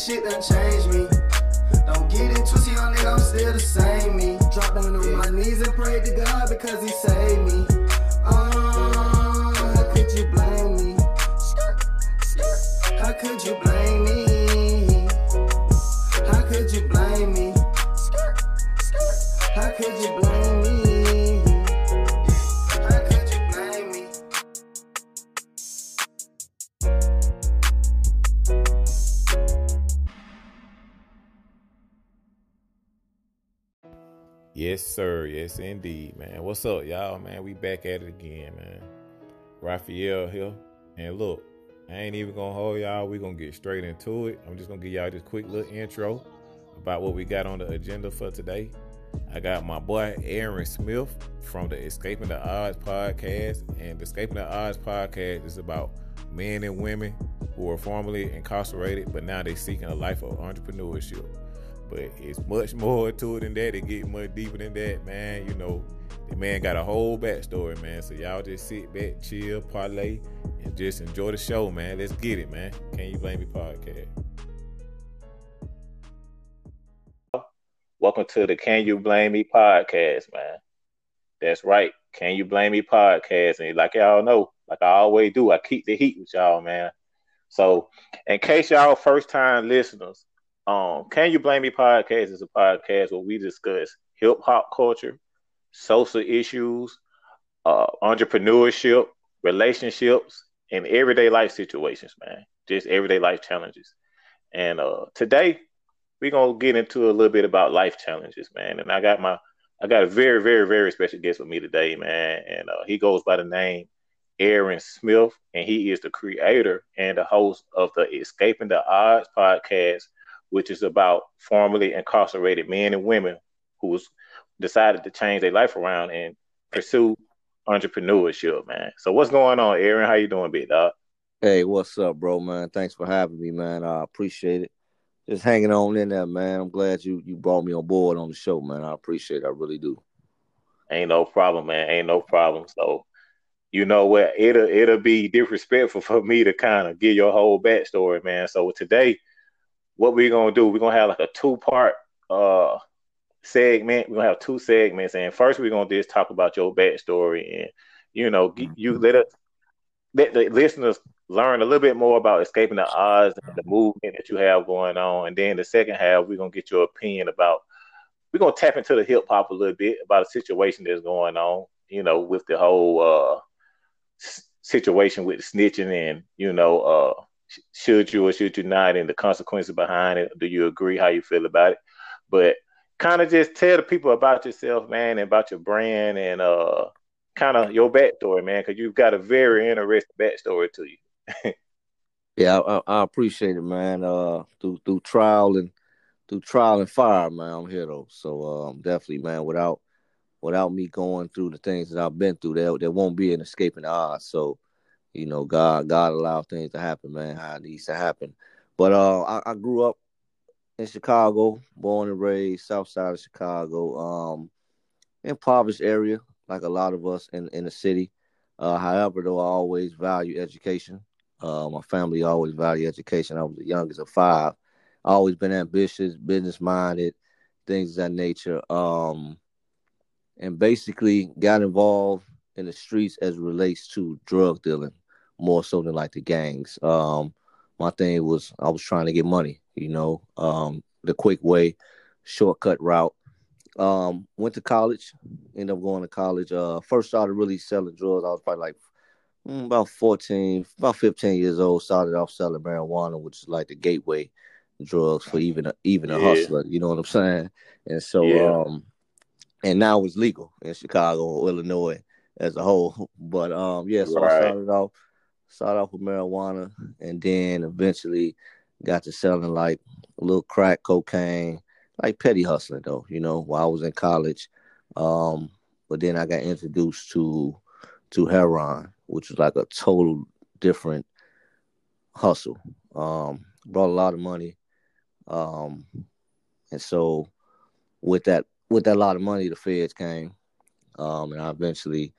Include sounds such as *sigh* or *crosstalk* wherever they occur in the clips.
shit done changed me. Indeed, man. What's up, y'all, man? We back at it again, man. Raphael here. And look, I ain't even gonna hold y'all. we gonna get straight into it. I'm just gonna give y'all this quick little intro about what we got on the agenda for today. I got my boy Aaron Smith from the Escaping the Odds podcast. And the Escaping the Odds podcast is about men and women who were formerly incarcerated, but now they're seeking a life of entrepreneurship. But it's much more to it than that. It get much deeper than that, man. You know, the man got a whole backstory, man. So y'all just sit back, chill, parlay, and just enjoy the show, man. Let's get it, man. Can you blame me podcast? Welcome to the Can You Blame Me podcast, man. That's right. Can You Blame Me podcast. And like y'all know, like I always do, I keep the heat with y'all, man. So, in case y'all first time listeners, um, Can You Blame Me podcast is a podcast where we discuss hip hop culture, social issues, uh, entrepreneurship, relationships, and everyday life situations, man. Just everyday life challenges. And uh, today we're gonna get into a little bit about life challenges, man. And I got my I got a very, very, very special guest with me today, man. And uh, he goes by the name Aaron Smith, and he is the creator and the host of the Escaping the Odds podcast, which is about formerly incarcerated men and women who decided to change their life around and pursue entrepreneurship, man. So what's going on, Aaron? How you doing, big dog? Hey, what's up, bro, man? Thanks for having me, man. I appreciate it. Just hanging on in there, man. I'm glad you you brought me on board on the show, man. I appreciate it. I really do. Ain't no problem, man. Ain't no problem. So, you know what? It'll it'll be disrespectful for me to kind of give your whole backstory, man. So today, what we're gonna do? We're gonna have like a two part uh segment. We're gonna have two segments, and first we're gonna just talk about your backstory, and you know, you let us let the listeners learn a little bit more about escaping the odds and the movement that you have going on, and then the second half we're gonna get your opinion about. We're gonna tap into the hip hop a little bit about a situation that's going on, you know, with the whole uh situation with snitching and you know uh should you or should you not and the consequences behind it. Do you agree? How you feel about it? But kind of just tell the people about yourself man and about your brand and uh kind of your backstory man because you've got a very interesting backstory to you. *laughs* Yeah I, I, appreciate it man. Uh through through trial and through trial and fire man i'm here though. So um definitely man without without me going through the things that i've been through there there won't be an escaping the odds. So you know, God God allowed things to happen, man, how it needs to happen. But uh I, I grew up in Chicago, born and raised south side of Chicago, um, impoverished area, like a lot of us in, in the city. Uh, however, though I always value education. Uh, my family always value education. I was the youngest of five. I always been ambitious, business minded, things of that nature. Um, and basically got involved in the streets as relates to drug dealing more so than like the gangs. Um, my thing was I was trying to get money, you know, um, the quick way, shortcut route. Um, went to college, ended up going to college. Uh, first started really selling drugs. I was probably like mm, about 14, about 15 years old. Started off selling marijuana, which is like the gateway drugs for even a, even a yeah. hustler. You know what I'm saying? And so, yeah. um, and now it's legal in Chicago, Illinois as a whole. *laughs* But um, yeah, so right. I started off started off with marijuana and then eventually got to selling like a little crack cocaine, like petty hustling though, you know, while I was in college. Um, but then I got introduced to to heroin, which was like a total different hustle. Um, brought a lot of money. Um, And so with that with that lot of money, the feds came, um, and I eventually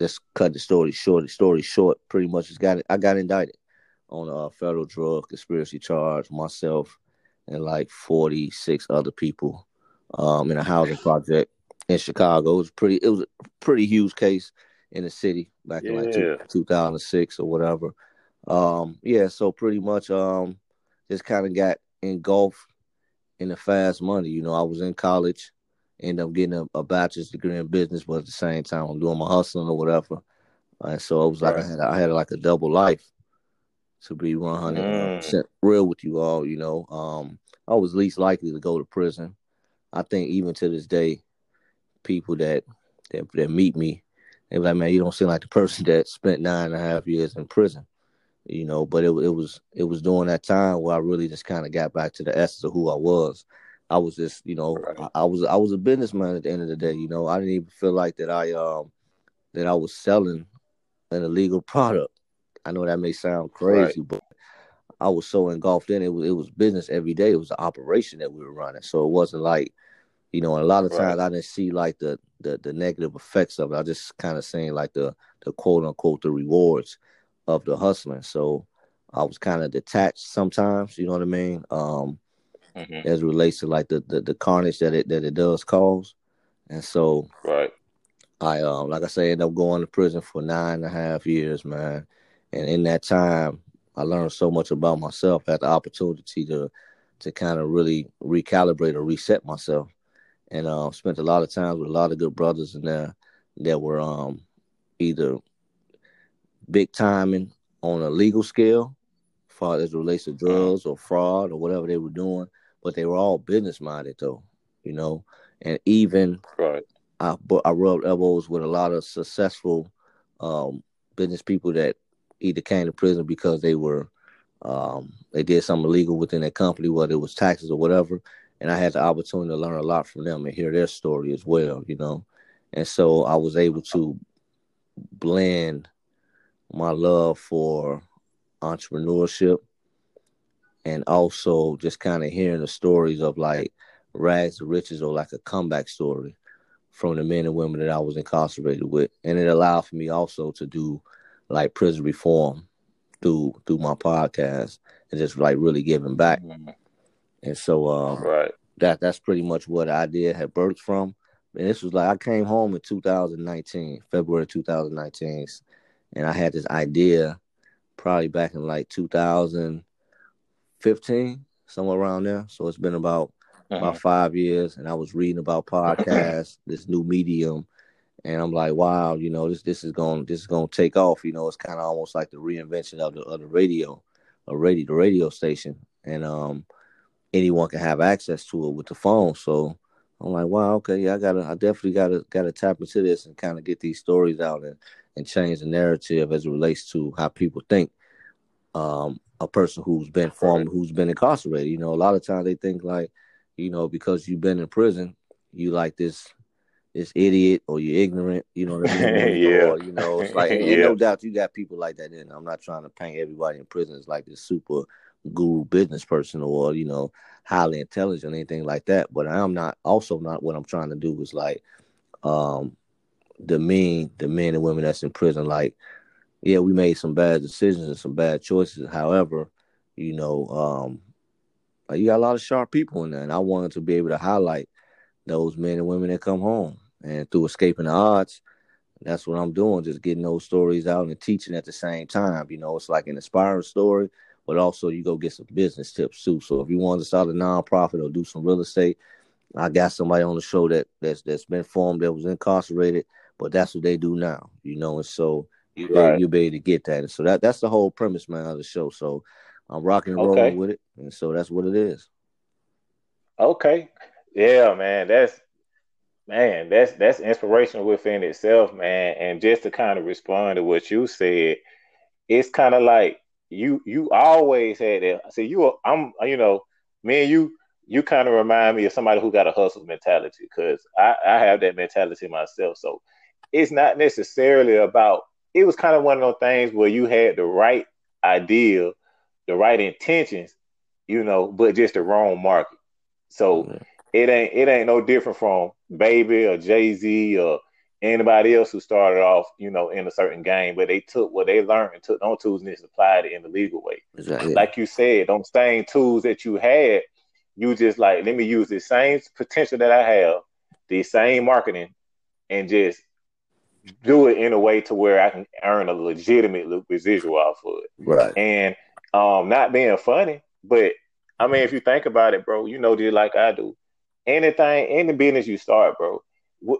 just cut the story short. The story short, pretty much just got it. I got indicted on a federal drug conspiracy charge. Myself and like forty six other people um, in a housing project in Chicago. It was pretty. It was a pretty huge case in the city back yeah. in like two, 2006 or whatever. Um, yeah, so pretty much um, just kind of got engulfed in the fast money. You know, I was in college, ended up getting a, a, bachelor's degree in business, but at the same time, I'm doing my hustling or whatever. And so it was like right. I had I had like a double life. To be 100 mm. real with you all, you know, um, I was least likely to go to prison. I think even to this day, people that that, that meet me, they're like, man, you don't seem like the person that spent nine and a half years in prison you know. But it it was it was during that time where I really just kind of got back to the essence of who I was. I was just, you know, right. I, I, was I was a businessman at the end of the day. You know, I didn't even feel like that I um that I was selling an illegal product. I know that may sound crazy, right. but I was so engulfed in it. it was it was business every day. It was the operation that we were running. So it wasn't like, you know, And a lot of times right. I didn't see like the, the the negative effects of it. I just kind of saying like the the quote unquote the rewards of the hustling. So I was kind of detached sometimes, you know what I mean? Um, mm-hmm. as relates to like the, the, the carnage that it that it does cause. And so right. I um like I said, ended up going to prison for nine and a half years, man. And in that time I learned so much about myself, had the opportunity to to kind of really recalibrate or reset myself. And uh, spent a lot of time with a lot of good brothers in there that were um either big timing on a legal scale, far as it relates to drugs or fraud or whatever they were doing. But they were all business minded though, you know. And even right. I I rubbed elbows with a lot of successful um, business people that either came to prison because they were um, they did something illegal within their company, whether it was taxes or whatever. And I had the opportunity to learn a lot from them and hear their story as well, you know. And so I was able to blend my love for entrepreneurship and also just kind of hearing the stories of like rags to riches or like a comeback story from the men and women that I was incarcerated with. And it allowed for me also to do like prison reform through through my podcast and just like really giving back. And so um, right. that that's pretty much what I did had birthed from. And this was like I came home in 2019, February 2019 and I had this idea probably back in like 2015, somewhere around there. So it's been about uh-huh. about five years, and I was reading about podcasts, *clears throat* this new medium, and I'm like, wow, you know, this this is going this is going to take off. You know, it's kind of almost like the reinvention of the of the radio, a radio the radio station, and um, anyone can have access to it with the phone. So I'm like, wow, okay, yeah, I gotta, I definitely gotta, gotta tap into this and kind of get these stories out and and change the narrative as it relates to how people think um, a person who's been formed, who's been incarcerated. You know, a lot of times they think like, you know, because you've been in prison, you like this this idiot or you're ignorant, you know what I mean? *laughs* yeah. Or, you know, it's like *laughs* yeah. no doubt you got people like that in. I'm not trying to paint everybody in prison as like this super guru business person or, you know, highly intelligent or anything like that. But I'm not also not what I'm trying to do is like um the men, the men and women that's in prison, like, yeah, we made some bad decisions and some bad choices. However, you know, um, you got a lot of sharp people in there, and I wanted to be able to highlight those men and women that come home, and through escaping the odds, that's what I'm doing, just getting those stories out and teaching at the same time. You know, it's like an inspiring story, but also you go get some business tips too. So if you want to start a nonprofit or do some real estate, I got somebody on the show that that's that's been formed that was incarcerated but that's what they do now, you know. And so you right. you'll be able to get that. And so that that's the whole premise, man, of the show. So I'm rocking and rolling okay. with it, and so that's what it is. Okay, yeah, man, that's man, that's that's inspirational within itself, man. And just to kind of respond to what you said, it's kind of like you you always had that. See, you I'm you know, me and you you kind of remind me of somebody who got a hustle mentality because I, I have that mentality myself. So it's not necessarily about it was kind of one of those things where you had the right idea, the right intentions, you know, but just the wrong market. So yeah. it ain't it ain't no different from Baby or Jay Z or anybody else who started off, you know, in a certain game, but they took what they learned and took those tools and just applied it in the legal way. Exactly. Like you said, those same tools that you had, you just like, let me use the same potential that I have, the same marketing, and just do it in a way to where I can earn a legitimate residual off of it. Right. And um, not being funny, but I mean, if you think about it, bro, you know, just like I do, anything, any business you start, bro,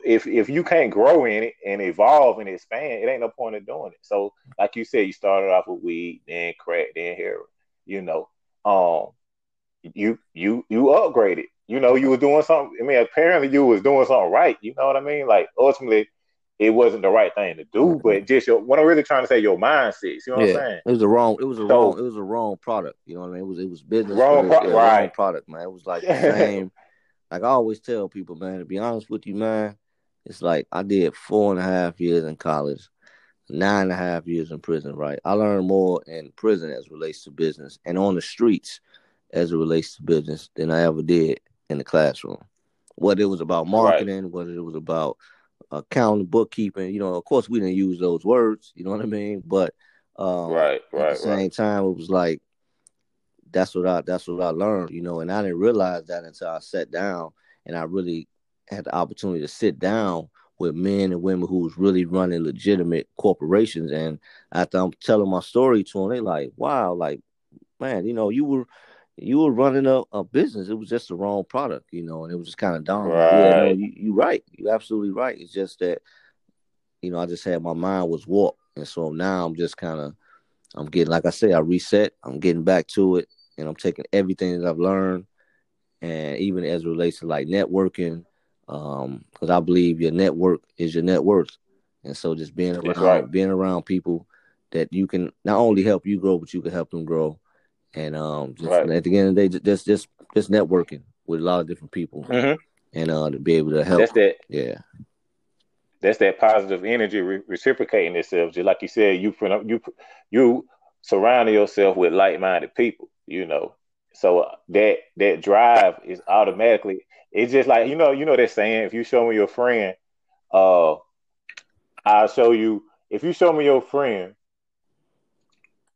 if if you can't grow in it and evolve and expand, it ain't no point in doing it. So, like you said, you started off with weed, then crack, then heroin. You know, um, you you you upgraded. You know, you were doing something. I mean, apparently you was doing something right. You know what I mean? Like ultimately, it wasn't the right thing to do, but just your what I'm really trying to say, your mindset. You know what yeah, I'm saying? It was a wrong. It was a so, wrong. It was a wrong product. You know what I mean? It was it was business. Wrong, pro- right. wrong product, man. It was like *laughs* the same. like I always tell people, man. To be honest with you, man, it's like I did four and a half years in college, nine and a half years in prison. Right? I learned more in prison as relates to business and on the streets as it relates to business than I ever did in the classroom. Whether it was about marketing, right. whether it was about accounting, bookkeeping. You know, of course, we didn't use those words. You know what I mean? But um, right, right. At the same right. time, it was like that's what I that's what I learned. You know, and I didn't realize that until I sat down and I really had the opportunity to sit down with men and women who was really running legitimate corporations. And after I'm telling my story to them, they like, wow, like, man, you know, you were you were running a, a business. It was just the wrong product, you know, and it was just kind of dumb. Right. Yeah, no, you, you right. You're absolutely right. It's just that, you know, I just had my mind was warped. And so now I'm just kind of, I'm getting, like I said, I reset. I'm getting back to it and I'm taking everything that I've learned. And even as it relates to like networking, um, because I believe your network is your net worth. And so just being around, right. being around people that you can not only help you grow, but you can help them grow and um, just, right. at the end of the day, just just just networking with a lot of different people, mm-hmm. and uh, to be able to help. That's that. Yeah. That's that positive energy re- reciprocating itself. Just like you said, you you you surrounding yourself with like-minded people. You know, so uh, that that drive is automatically. It's just like you know, you know that saying: if you show me your friend, uh, I'll show you. If you show me your friend,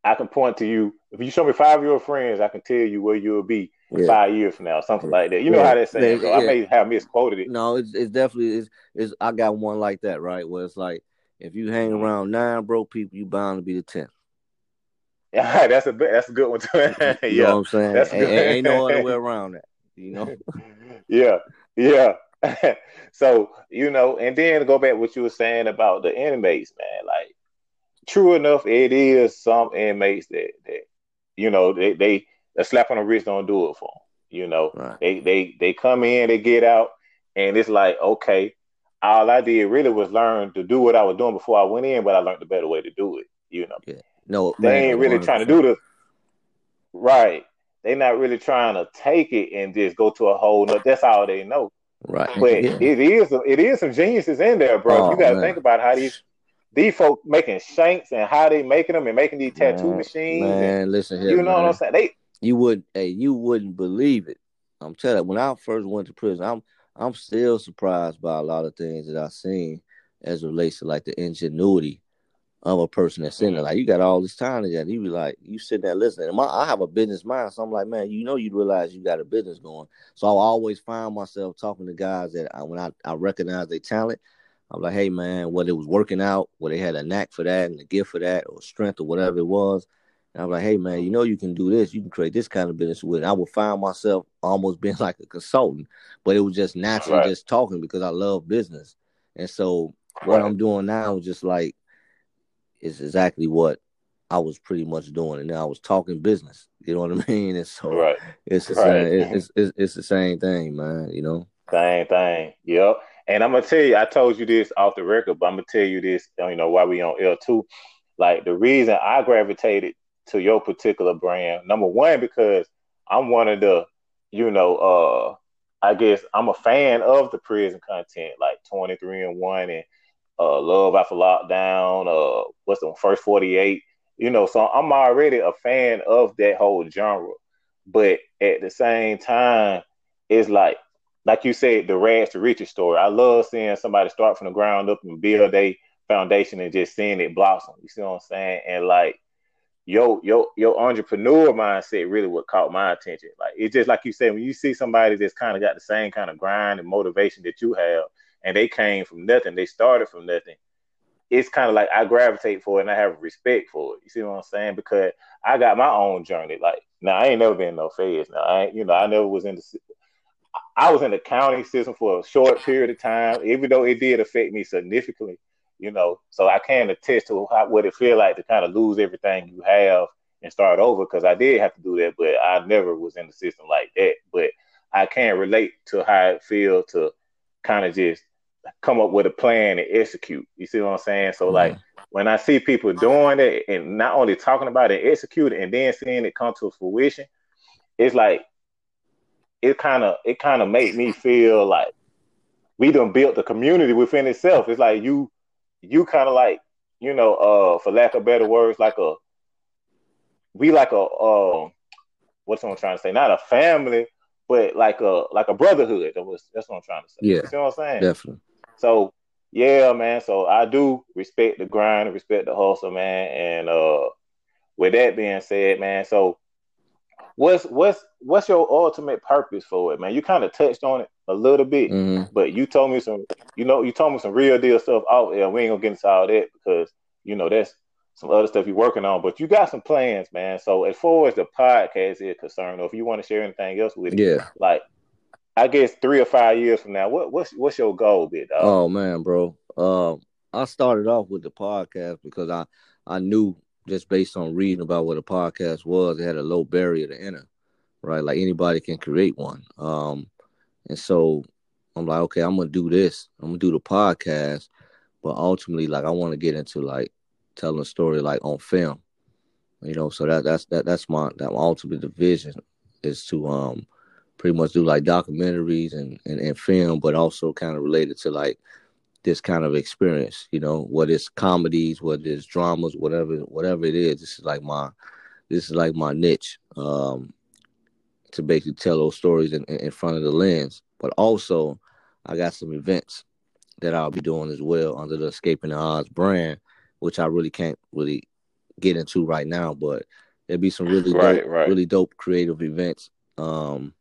I can point to you. If you show me five of your friends, I can tell you where you'll be yeah. five years from now, something like that. You know yeah. how that saying yeah. I may have misquoted it. No, it's, it's definitely it's, it's I got one like that, right? Where it's like if you hang mm-hmm. around nine broke people, you bound to be the tenth. Yeah, *laughs* that's a that's a good one too. yeah, *laughs* you know what I'm saying? That's ain't, ain't no other way around that. You know? *laughs* yeah, yeah. so you know, and then go back what you were saying about the inmates, man. Like true enough, it is some inmates that, that you know they they a slap on the wrist don't do it for them. You know, right. they they they come in, they get out, and it's like okay, all I did really was learn to do what I was doing before I went in, but I learned the better way to do it. You know, yeah. no, they man, ain't really 100%. trying to do the right. They're not really trying to take it and just go to a whole. No, that's all they know. Right, but yeah. it is it is some geniuses in there, bro. Oh, you got to think about how these these folks making shanks and how they making them and making these tattoo man, machines. Man, and, listen here. You know man. what I'm saying? They you wouldn't, hey, you wouldn't believe it. I'm telling you, when I first went to prison, I'm I'm still surprised by a lot of things that I've seen as it relates to like the ingenuity of a person that's in there. Like you got all this time together. You be like, you sit there listening. My, I have a business mind, so I'm like, man, you know, you realize you got a business going. So I always find myself talking to guys that I, when I, I recognize their talent, I'm like, hey man, whether it was working out, whether they had a knack for that and a gift for that, or strength or whatever it was. And I'm like, hey man, you know you can do this, you can create this kind of business with. It. I would find myself almost being *laughs* like a consultant, but it was just naturally right. just talking because I love business. And so what right. I'm doing now is just like is exactly what I was pretty much doing, and I was talking business. You know what I *laughs* mean? And so right. it's the right. same. It's, it's, it's the same thing, man. You know, same thing. Yep. And I'm gonna tell you, I told you this off the record, but I'm gonna tell you this, you know, why we on L two. Like the reason I gravitated to your particular brand, number one, because I'm one of the, you know, uh, I guess I'm a fan of the prison content, like 23 and one and uh, Love After Lockdown, uh, what's the first 48, you know, so I'm already a fan of that whole genre. But at the same time, it's like like you said, the rags to riches story. I love seeing somebody start from the ground up and build a foundation and just seeing it blossom. You see what I'm saying? And like your your your entrepreneur mindset really what caught my attention. Like it's just like you said, when you see somebody that's kind of got the same kind of grind and motivation that you have, and they came from nothing, they started from nothing. It's kind of like I gravitate for it and I have respect for it. You see what I'm saying? Because I got my own journey. Like now, I ain't never been no phase. Now, I ain't, you know, I never was in the. I was in the county system for a short period of time, even though it did affect me significantly you know. So I can attest to how, what it feel like to kind of lose everything you have and start over because I did have to do that, but I never was in the system like that. But I can relate to how it feel to kind of just come up with a plan and execute. You see what I'm saying? So mm-hmm. like when I see people doing it and not only talking about it, execute it, and then seeing it come to fruition, it's like it kind of it kind of made me feel like we done built the community within itself. It's like you you kind of like, you know, uh, for lack of better words, like a we like a uh, what's what I'm trying to say? Not a family, but like a like a brotherhood. That was that's what I'm trying to say. Yeah, you see what I'm saying? Definitely. So yeah, man. So I do respect the grind and respect the hustle, man. And uh, with that being said, man, so what's what's what's your ultimate purpose for it, man? You kind of touched on it a little bit, mm-hmm. but you told me some, you know, you told me some real deal stuff out there. We ain't gonna get into all that because you know that's some other stuff you're working on, but you got some plans, man. So as far as the podcast is concerned, or if you want to share anything else with it, yeah, like I guess three or five years from now, what what's what's your goal, bit? Dog? Oh man, bro. Um, I started off with the podcast because I I knew just based on reading about what a podcast was, it had a low barrier to enter, right? Like anybody can create one. Um, and so I'm like, okay, I'm gonna do this. I'm gonna do the podcast, but ultimately, like, I want to get into like telling a story like on film, you know. So that that's that that's my that my ultimate vision is to um pretty much do like documentaries and and, and film, but also kind of related to like this kind of experience, you know, whether it's comedies, whether it's dramas, whatever whatever it is. This is like my this is like my niche. Um to basically tell those stories in, in front of the lens. But also, I got some events that I'll be doing as well under the Escaping the Odds brand, which I really can't really get into right now. But there'll be some really right, dope, right. really dope creative events um,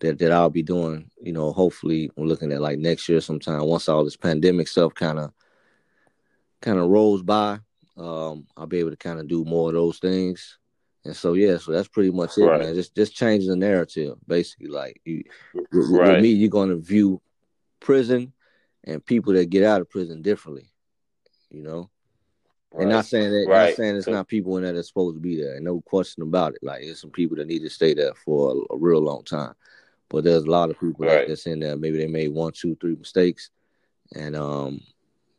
that that I'll be doing. You know, hopefully, I'm looking at like next year sometime once all this pandemic stuff kind of kind of rolls by. Um, I'll be able to kind of do more of those things. And so yeah, so that's pretty much it, right. man. Just just changing the narrative, basically. Like you, right. with me, you're going to view prison and people that get out of prison differently. You know, right. and not saying that, not saying it's so, not people in there that's supposed to be there, and no question about it. Like there's some people that need to stay there for a, a real long time, but there's a lot of people that, that's in there. Maybe they made one, two, three mistakes, and um,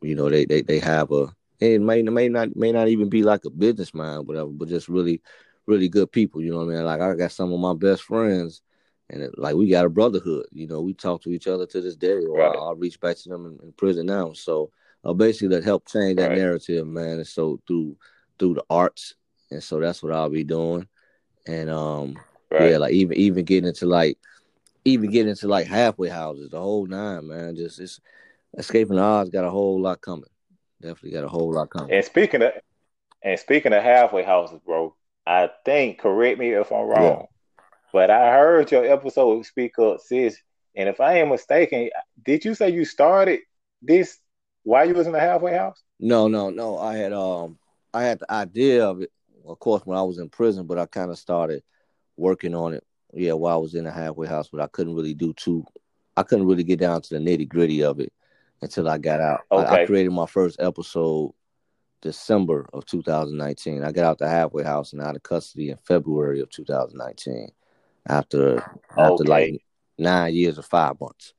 you know, they they they have a. It may may not may not even be like a business mind, whatever, but just really really good people. You know what I mean? Like I got some of my best friends, and it, like we got a brotherhood. You know, we talk to each other to this day, or right. I'll, I'll, reach back to them in, in prison now. So uh, basically, that helped change that right. narrative, man. And so through through the arts, and so that's what I'll be doing. And um, right. yeah, like even even getting into like even getting into like halfway houses, the whole nine, man. Just it's escaping the odds got a whole lot coming. Definitely got a whole lot coming. And speaking of and speaking of halfway houses, bro, I think, correct me if I'm wrong, yeah. but I heard your episode speak up, sis. And if I am mistaken, did you say you started this while you was in the halfway house? No, no, no. I had um I had the idea of it, of course, when I was in prison, but I kind of started working on it. Yeah, while I was in the halfway house, but I couldn't really do too. I couldn't really get down to the nitty gritty of it until I got out. Okay. I, I created my first episode December of 2019. I got out the halfway house and out of custody in February of 2019 after after like nine years or five months.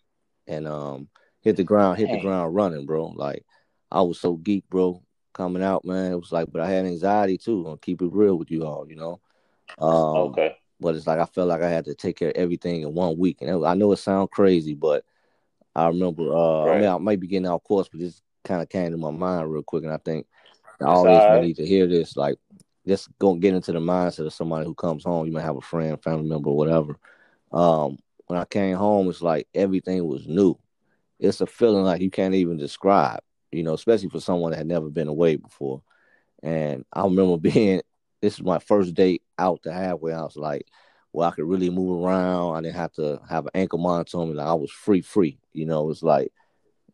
And um hit the ground, hit the ground running, bro. Like I was so geek, bro, coming out, man. It was like, but I had anxiety too. I'll keep it real with you all, you know. Um, okay. But it's like I felt like I had to take care of everything in one week, and I know it sounds crazy, but I remember. Uh, right. I mean, I might be getting off course, but this kind of came to my mind real quick, and I think all these need to hear this. Like, just go get into the mindset of somebody who comes home. You might have a friend, family member, whatever. Um, when I came home, it's like everything was new. It's a feeling like you can't even describe, you know, especially for someone that had never been away before. And I remember *laughs* being, this is my first date out the halfway house, like, where I could really move around. I didn't have to have an ankle monitor on me. Like I was free, free. You know, it was like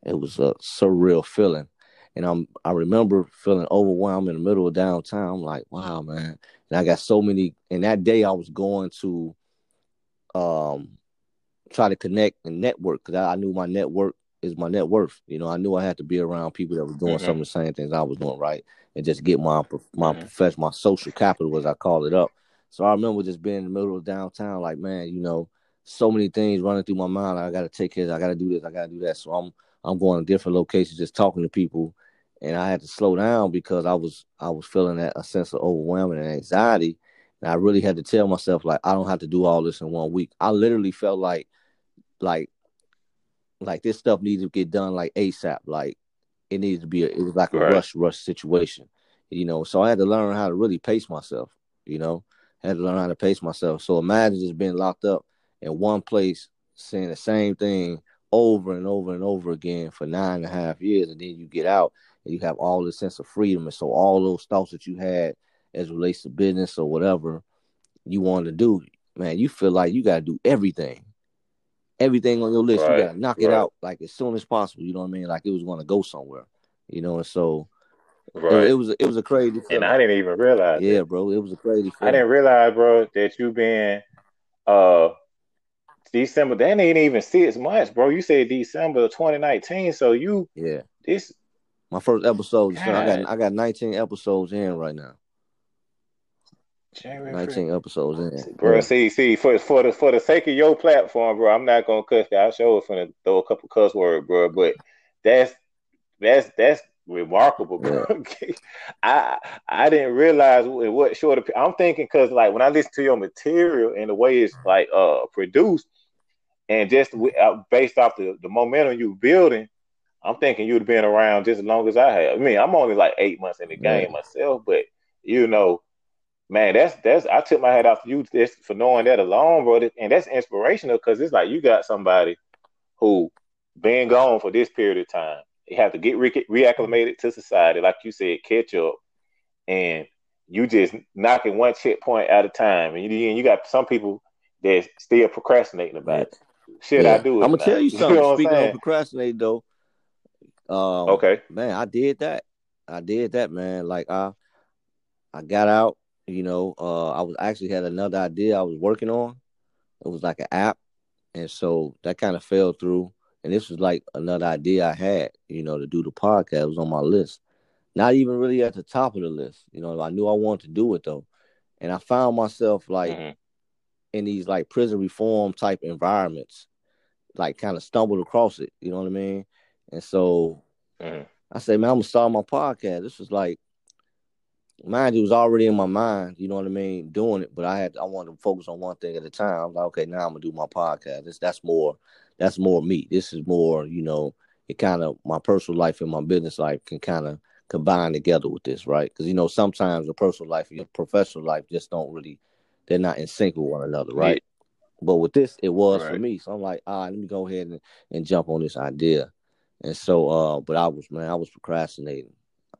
it was a surreal feeling. And I'm I remember feeling overwhelmed in the middle of downtown. I'm like, wow, man. And I got so many and that day I was going to um try to connect and network because I, I, knew my network is my net worth. You know, I knew I had to be around people that were doing mm-hmm. some of the same things I was doing, right? And just get my my profession, my social capital, as I call it, up. So I remember just being in the middle of downtown, like, man, you know, so many things running through my mind. Like, I gotta take care, I gotta do this, I gotta do that. So I'm I'm going to different locations, just talking to people, and I had to slow down because I was I was feeling that a sense of overwhelming and anxiety. And I really had to tell myself, like, I don't have to do all this in one week. I literally felt like like like this stuff needs to get done like ASAP. Like it needs to be a, it was like a right. rush rush situation. You know, so I had to learn how to really pace myself, you know. I had to learn how to pace myself. So imagine just being locked up in one place saying the same thing over and over and over again for nine and a half years, and then you get out and you have all this sense of freedom. And so all those thoughts that you had as relates to business or whatever you want to do, man, you feel like you got to do everything everything on your list. Right, you gotta knock right. it out like as soon as possible. You know what I mean? Like it was to go somewhere. You know, and so right. it, was it was a crazy. Feeling. And I didn't even realize. Yeah, bro, it was a crazy. Feeling. I didn't realize, bro, that you been uh December. That ain't even six months, bro. You said December 2019, so you yeah this my first episode. So I got I got 19 episodes in right now. January 19 episodes in. Bro, yeah. see, see, for for the for the sake of your platform, bro, I'm not gonna cuss. I'll show it from throw a couple cuss words, bro. But that's that's that's remarkable, bro. Yeah. *laughs* I I didn't realize what short of I'm thinking because like when I listen to your material and the way it's like uh produced and just uh, based off the, the momentum you're building, I'm thinking you'd have been around just as long as I have. I mean, I'm only like eight months in the game yeah. myself, but you know, man, that's that's I took my hat off to you this for knowing that alone, bro. And that's inspirational because it's like you got somebody who been gone for this period of time. You have to get re- reacclimated to society, like you said, catch up, and you just knocking one checkpoint at a time. And you, and you got some people that still procrastinating about it. Should yeah. I do it? I'm gonna tell you *laughs* something. You know Speaking of procrastinating, though, um, okay, man, I did that. I did that, man. Like I, I got out. You know, uh, I was actually had another idea I was working on. It was like an app, and so that kind of fell through. And this was like another idea I had, you know, to do the podcast. It was on my list. Not even really at the top of the list. You know, I knew I wanted to do it though. And I found myself like mm-hmm. in these like prison reform type environments, like kind of stumbled across it. You know what I mean? And so mm-hmm. I said, man, I'm gonna start my podcast. This was like mind you, was already in my mind, you know what I mean, doing it, but I had I wanted to focus on one thing at a time. I was like, okay, now I'm gonna do my podcast. This that's more that's more me. This is more, you know, it kind of my personal life and my business life can kind of combine together with this, right? Because you know, sometimes the personal life and your professional life just don't really they're not in sync with one another, right? Yeah. But with this, it was right. for me. So I'm like, ah, let me go ahead and, and jump on this idea. And so, uh, but I was man, I was procrastinating.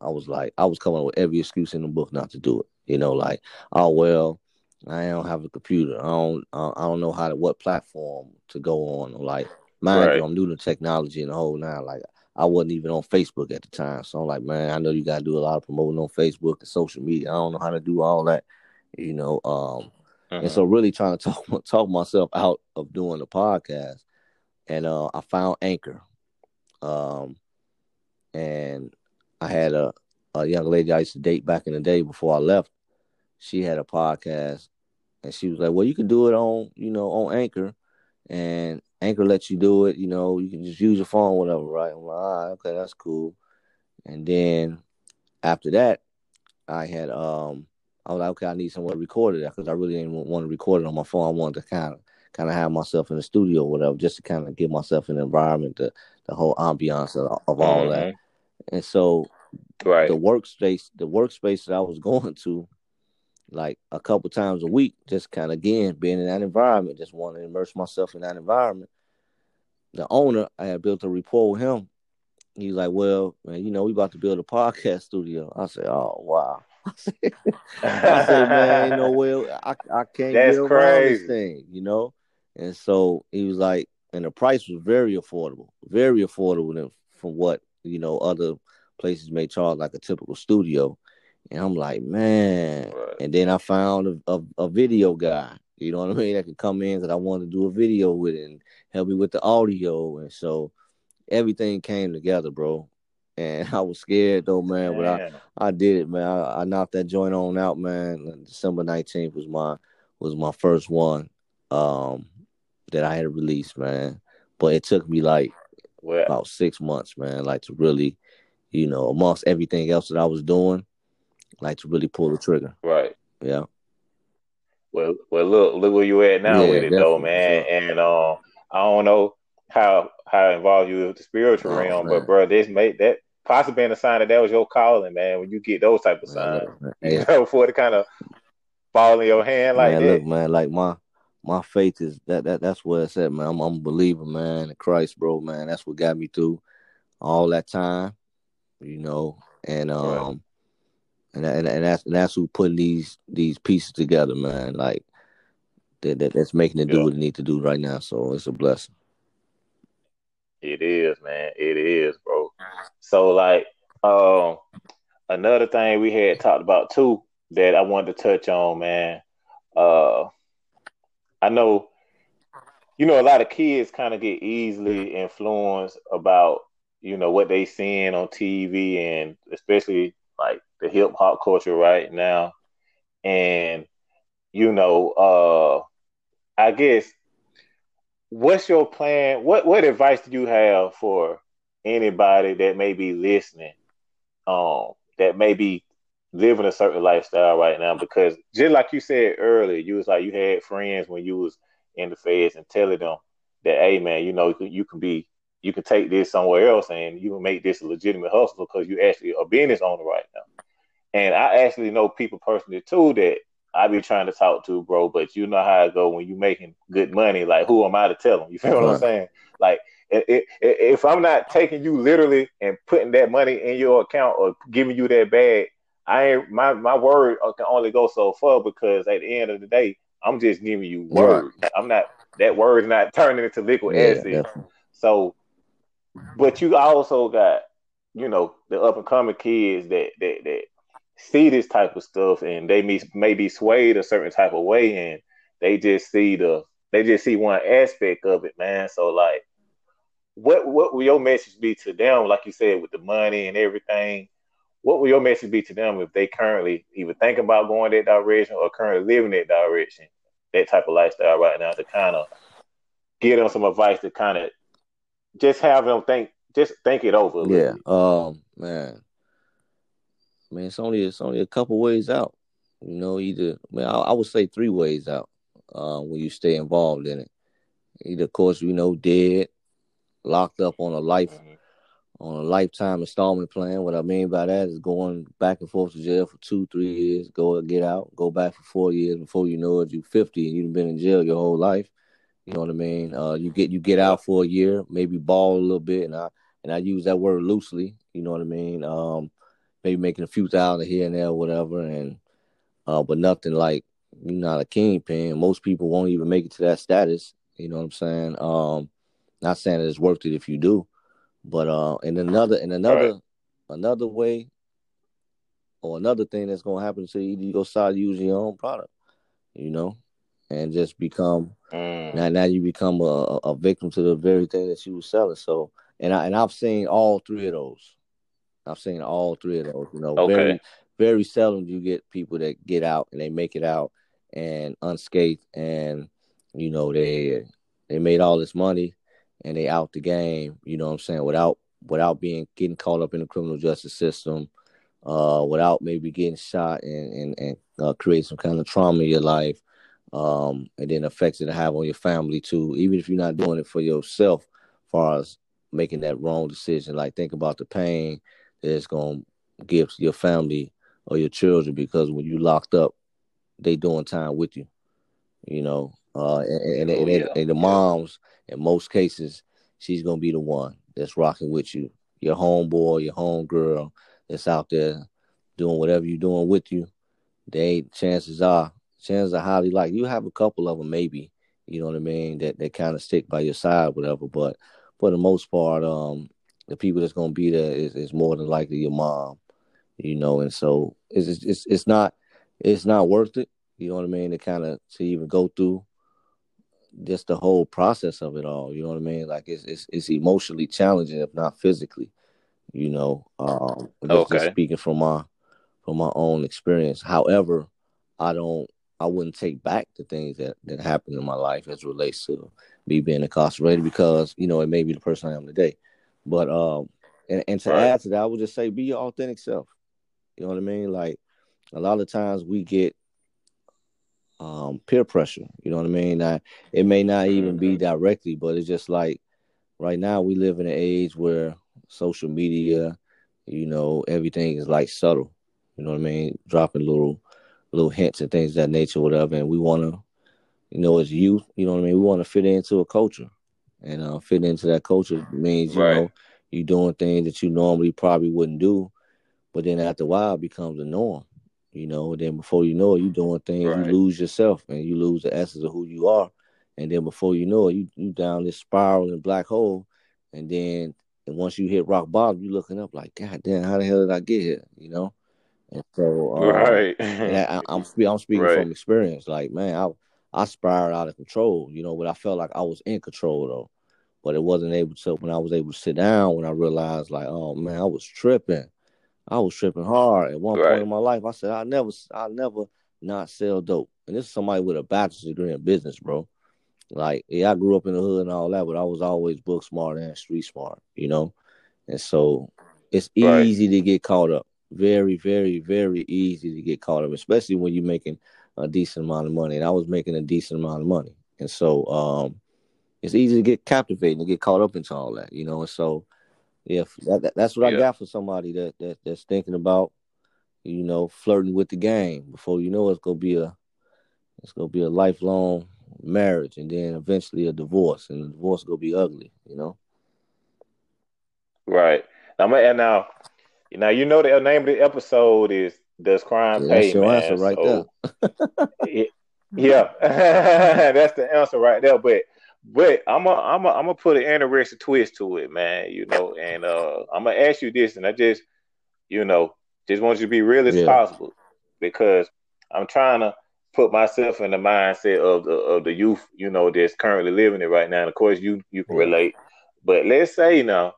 I was like, I was coming up with every excuse in the book not to do it. You know, like, oh well, I don't have a computer. I don't, I don't know how to what platform to go on. Like, mind right. you, I'm new to technology and the whole now. Like, I wasn't even on Facebook at the time, so I'm like, man, I know you got to do a lot of promoting on Facebook and social media. I don't know how to do all that. You know, um, and so uh-huh. really trying to *laughs* talk talk myself out of doing the podcast, and uh, I found Anchor, um, and I had a, a young lady I used to date back in the day before I left. She had a podcast and she was like, Well, you can do it on, you know, on Anchor and Anchor lets you do it, you know, you can just use your phone, whatever, right? I'm like, right, okay, that's cool. And then after that, I had um I was like, okay, I need someone to record it because I really didn't want to record it on my phone. I wanted to kind of kind of have myself in the studio or whatever, just to kind of give myself an environment, the the whole ambiance of, of all mm-hmm. that. And so right. the workspace, the workspace that I was *laughs* going to like a couple times a week, just kind of again being in that environment, just want to immerse myself in that environment. The owner, I had built a rapport with him. He's like, "Well, man, you know, we about to build a podcast studio." I said, "Oh, wow." *laughs* I said, "Man, you know, *laughs* well, I I can't That's get around crazy. this thing, you know." And so he was like, and the price was very affordable, very affordable from what you know other places may charge like a typical studio. And I'm like, man. Right. And then I found a, a, a, video guy, you know what I mean, that could come in because I wanted to do a video with it and help me with the audio. And so everything came together, bro. And *laughs* I was scared though, man, man. but I, I did it, man. I, I, knocked that joint on out, man. December 19th was my was my first one um that I had released, man. But it took me like well, about six months, man, like to really, you know, amongst everything else that I was doing, like to really pull the trigger. Right. Yeah. Well, well, look, look where you at now yeah, with it though, man. Sure. And um, I don't know how how involved you with the spiritual oh, realm, man. but bro, this made that possibly been a sign that that was your calling, man. When you get those type of signs, man, you *laughs* yeah. know, for it to kind of fall in your hand like man, that. Look, man, like my my faith is that that that's what it's at, man. I'm, I'm a believer, man, in Christ, bro, man. That's what got me through all that time, you know, and um, right. and and and that's and that's who putting these these pieces together, man. Like that, that that's making it do what it need to do right now. So it's a blessing. It is, man. It is, bro. So like, um, another thing we had talked about too that I wanted to touch on, man. Uh, I know, you know, a lot of kids kind of get easily influenced about, you know, what they seeing on TV and especially like the hip hop culture right now. And, you know, uh I guess what's your plan? What what advice do you have for anybody that may be listening, um, that may be living a certain lifestyle right now because just like you said earlier, you was like you had friends when you was in the feds and telling them that, hey man, you know you can, you can be you can take this somewhere else and you can make this a legitimate hustle because you actually a business owner right now. And I actually know people personally too that I be trying to talk to, bro. But you know how I go when you making good money. Like, who am I to tell them? You *laughs* feel right. what I'm saying? Like, if I'm not taking you literally and putting that money in your account or giving you that bag, I ain't my my word uh, can only go so far because at the end of the day, I'm just giving you words. Right. I'm not that word's not *laughs* turning into liquid yeah, acid. Definitely. So, but you also got you know the up and coming kids that that that see this type of stuff and they may, may be swayed a certain type of way and they just see the they just see one aspect of it, man. So like, what what will your message be to them? Like you said, with the money and everything, what will your message be to them if they currently either think about going that direction or currently living that direction, that type of lifestyle right now to kind of give them some advice to kind of just have them think, just think it over. Yeah. Um, man. I mean, it's only it's only a couple ways out. You know, either I, mean, I, I would say three ways out uh, when you stay involved in it. Either, of course, you know, dead, locked up on a life mm-hmm on a lifetime installment plan. What I mean by that is going back and forth to jail for two, three years, go get out, go back for four years. Before you know it, you're 50 and you've been in jail your whole life. You know what I mean? Uh, you get you get out for a year, maybe ball a little bit, and I and I use that word loosely. You know what I mean? Um, maybe making a few thousand here and there, whatever, and uh, but nothing like you're not a kingpin. Most people won't even make it to that status. You know what I'm saying? Um, not saying it's worth it if you do, but uh, in another in another right. another way, or another thing that's gonna happen to you, you go start using your own product, you know, and just become mm. now now you become a, a victim to the very thing that you were selling. So and I and I've seen all three of those. I've seen all three of those. You know, okay. very very seldom do you get people that get out and they make it out and unscathed and you know they they made all this money and they out the game, you know what I'm saying, without without being getting caught up in the criminal justice system, uh, without maybe getting shot and and, and uh, create some kind of trauma in your life, um, and then effects it to have on your family too. Even if you're not doing it for yourself, as far as making that wrong decision, like think about the pain that it's gonna give to your family or your children because when you locked up they doing time with you. You know, uh, and, and, Oh, and, and the moms, in most cases, she's gonna be the one that's rocking with you. Your homeboy, your homegirl that's out there doing whatever you're doing with you. They chances are, chances are highly like you have a couple of them maybe. You know what I mean? That that kind of stick by your side, whatever. But for the most part, um, the people that's gonna be there is, is more than likely your mom. You know, and so it's it's, it's not it's not worth it. You know what I mean? To kind of to even go through just the whole process of it all. You know what I mean? Like it's it's, it's emotionally challenging, if not physically. You know, um, just, just Okay. speaking from my from my own experience. However, I don't, I wouldn't take back the things that that happened in my life as it relates to me being incarcerated because you know it made me the person I am today. But um, and, and to Right. add to that, I would just say be your authentic self. You know what I mean? Like a lot of times we get um peer pressure. You know what I mean? Now, it may not even be directly, but it's just like right now we live in an age where social media, you know, everything is like subtle. You know what I mean? Dropping little little hints and things of that nature, whatever. And we wanna, you know, as youth, you know what I mean, we wanna fit into a culture. And uh fit into that culture means, you Right. know, you're doing things that you normally probably wouldn't do, but then after a while it becomes the norm. You know, then before you know it, you're doing things, Right. you lose yourself and you lose the essence of who you are. And then before you know it, you you down this spiraling black hole. And then and once you hit rock bottom, you looking up like, God damn, how the hell did I get here? You know? And so um, right. I, I- I'm *laughs* I'm speaking Right. from experience. Like, man, I I spiraled out of control, you know, but I felt like I was in control though. But it wasn't able to when I was able to sit down when I realized like, oh man, I was tripping. I was tripping hard. At one Right. point in my life, I said, I never I never not sell dope. And this is somebody with a bachelor's degree in business, bro. Like, yeah, I grew up in the hood and all that, but I was always book smart and street smart, you know? And so it's Right. easy to get caught up. Very, very, very easy to get caught up, especially when you're making a decent amount of money. And I was making a decent amount of money. And so um it's easy to get captivated and get caught up into all that, you know. And so if that, that- that's what I got for somebody that, that that's thinking about, you know, flirting with the game. Before you know it's gonna be a it's gonna be a lifelong marriage and then eventually a divorce. And the divorce gonna be ugly, you know. Right. Now, and now, now you know the uh, name of the episode is "Does Crime Yeah, Pay?" that's your man. answer right So, *laughs* it- yeah, *laughs* that's the answer right there. But, but I'm a, I'm a, I'm gonna put an interesting twist to it, man. You know, and uh, I'm gonna ask you this, and I just, you know, just want you to be real as Yeah. possible because I'm trying to put myself in the mindset of the of the youth, you know, that's currently living it right now. And of course, you you can relate. But let's say now,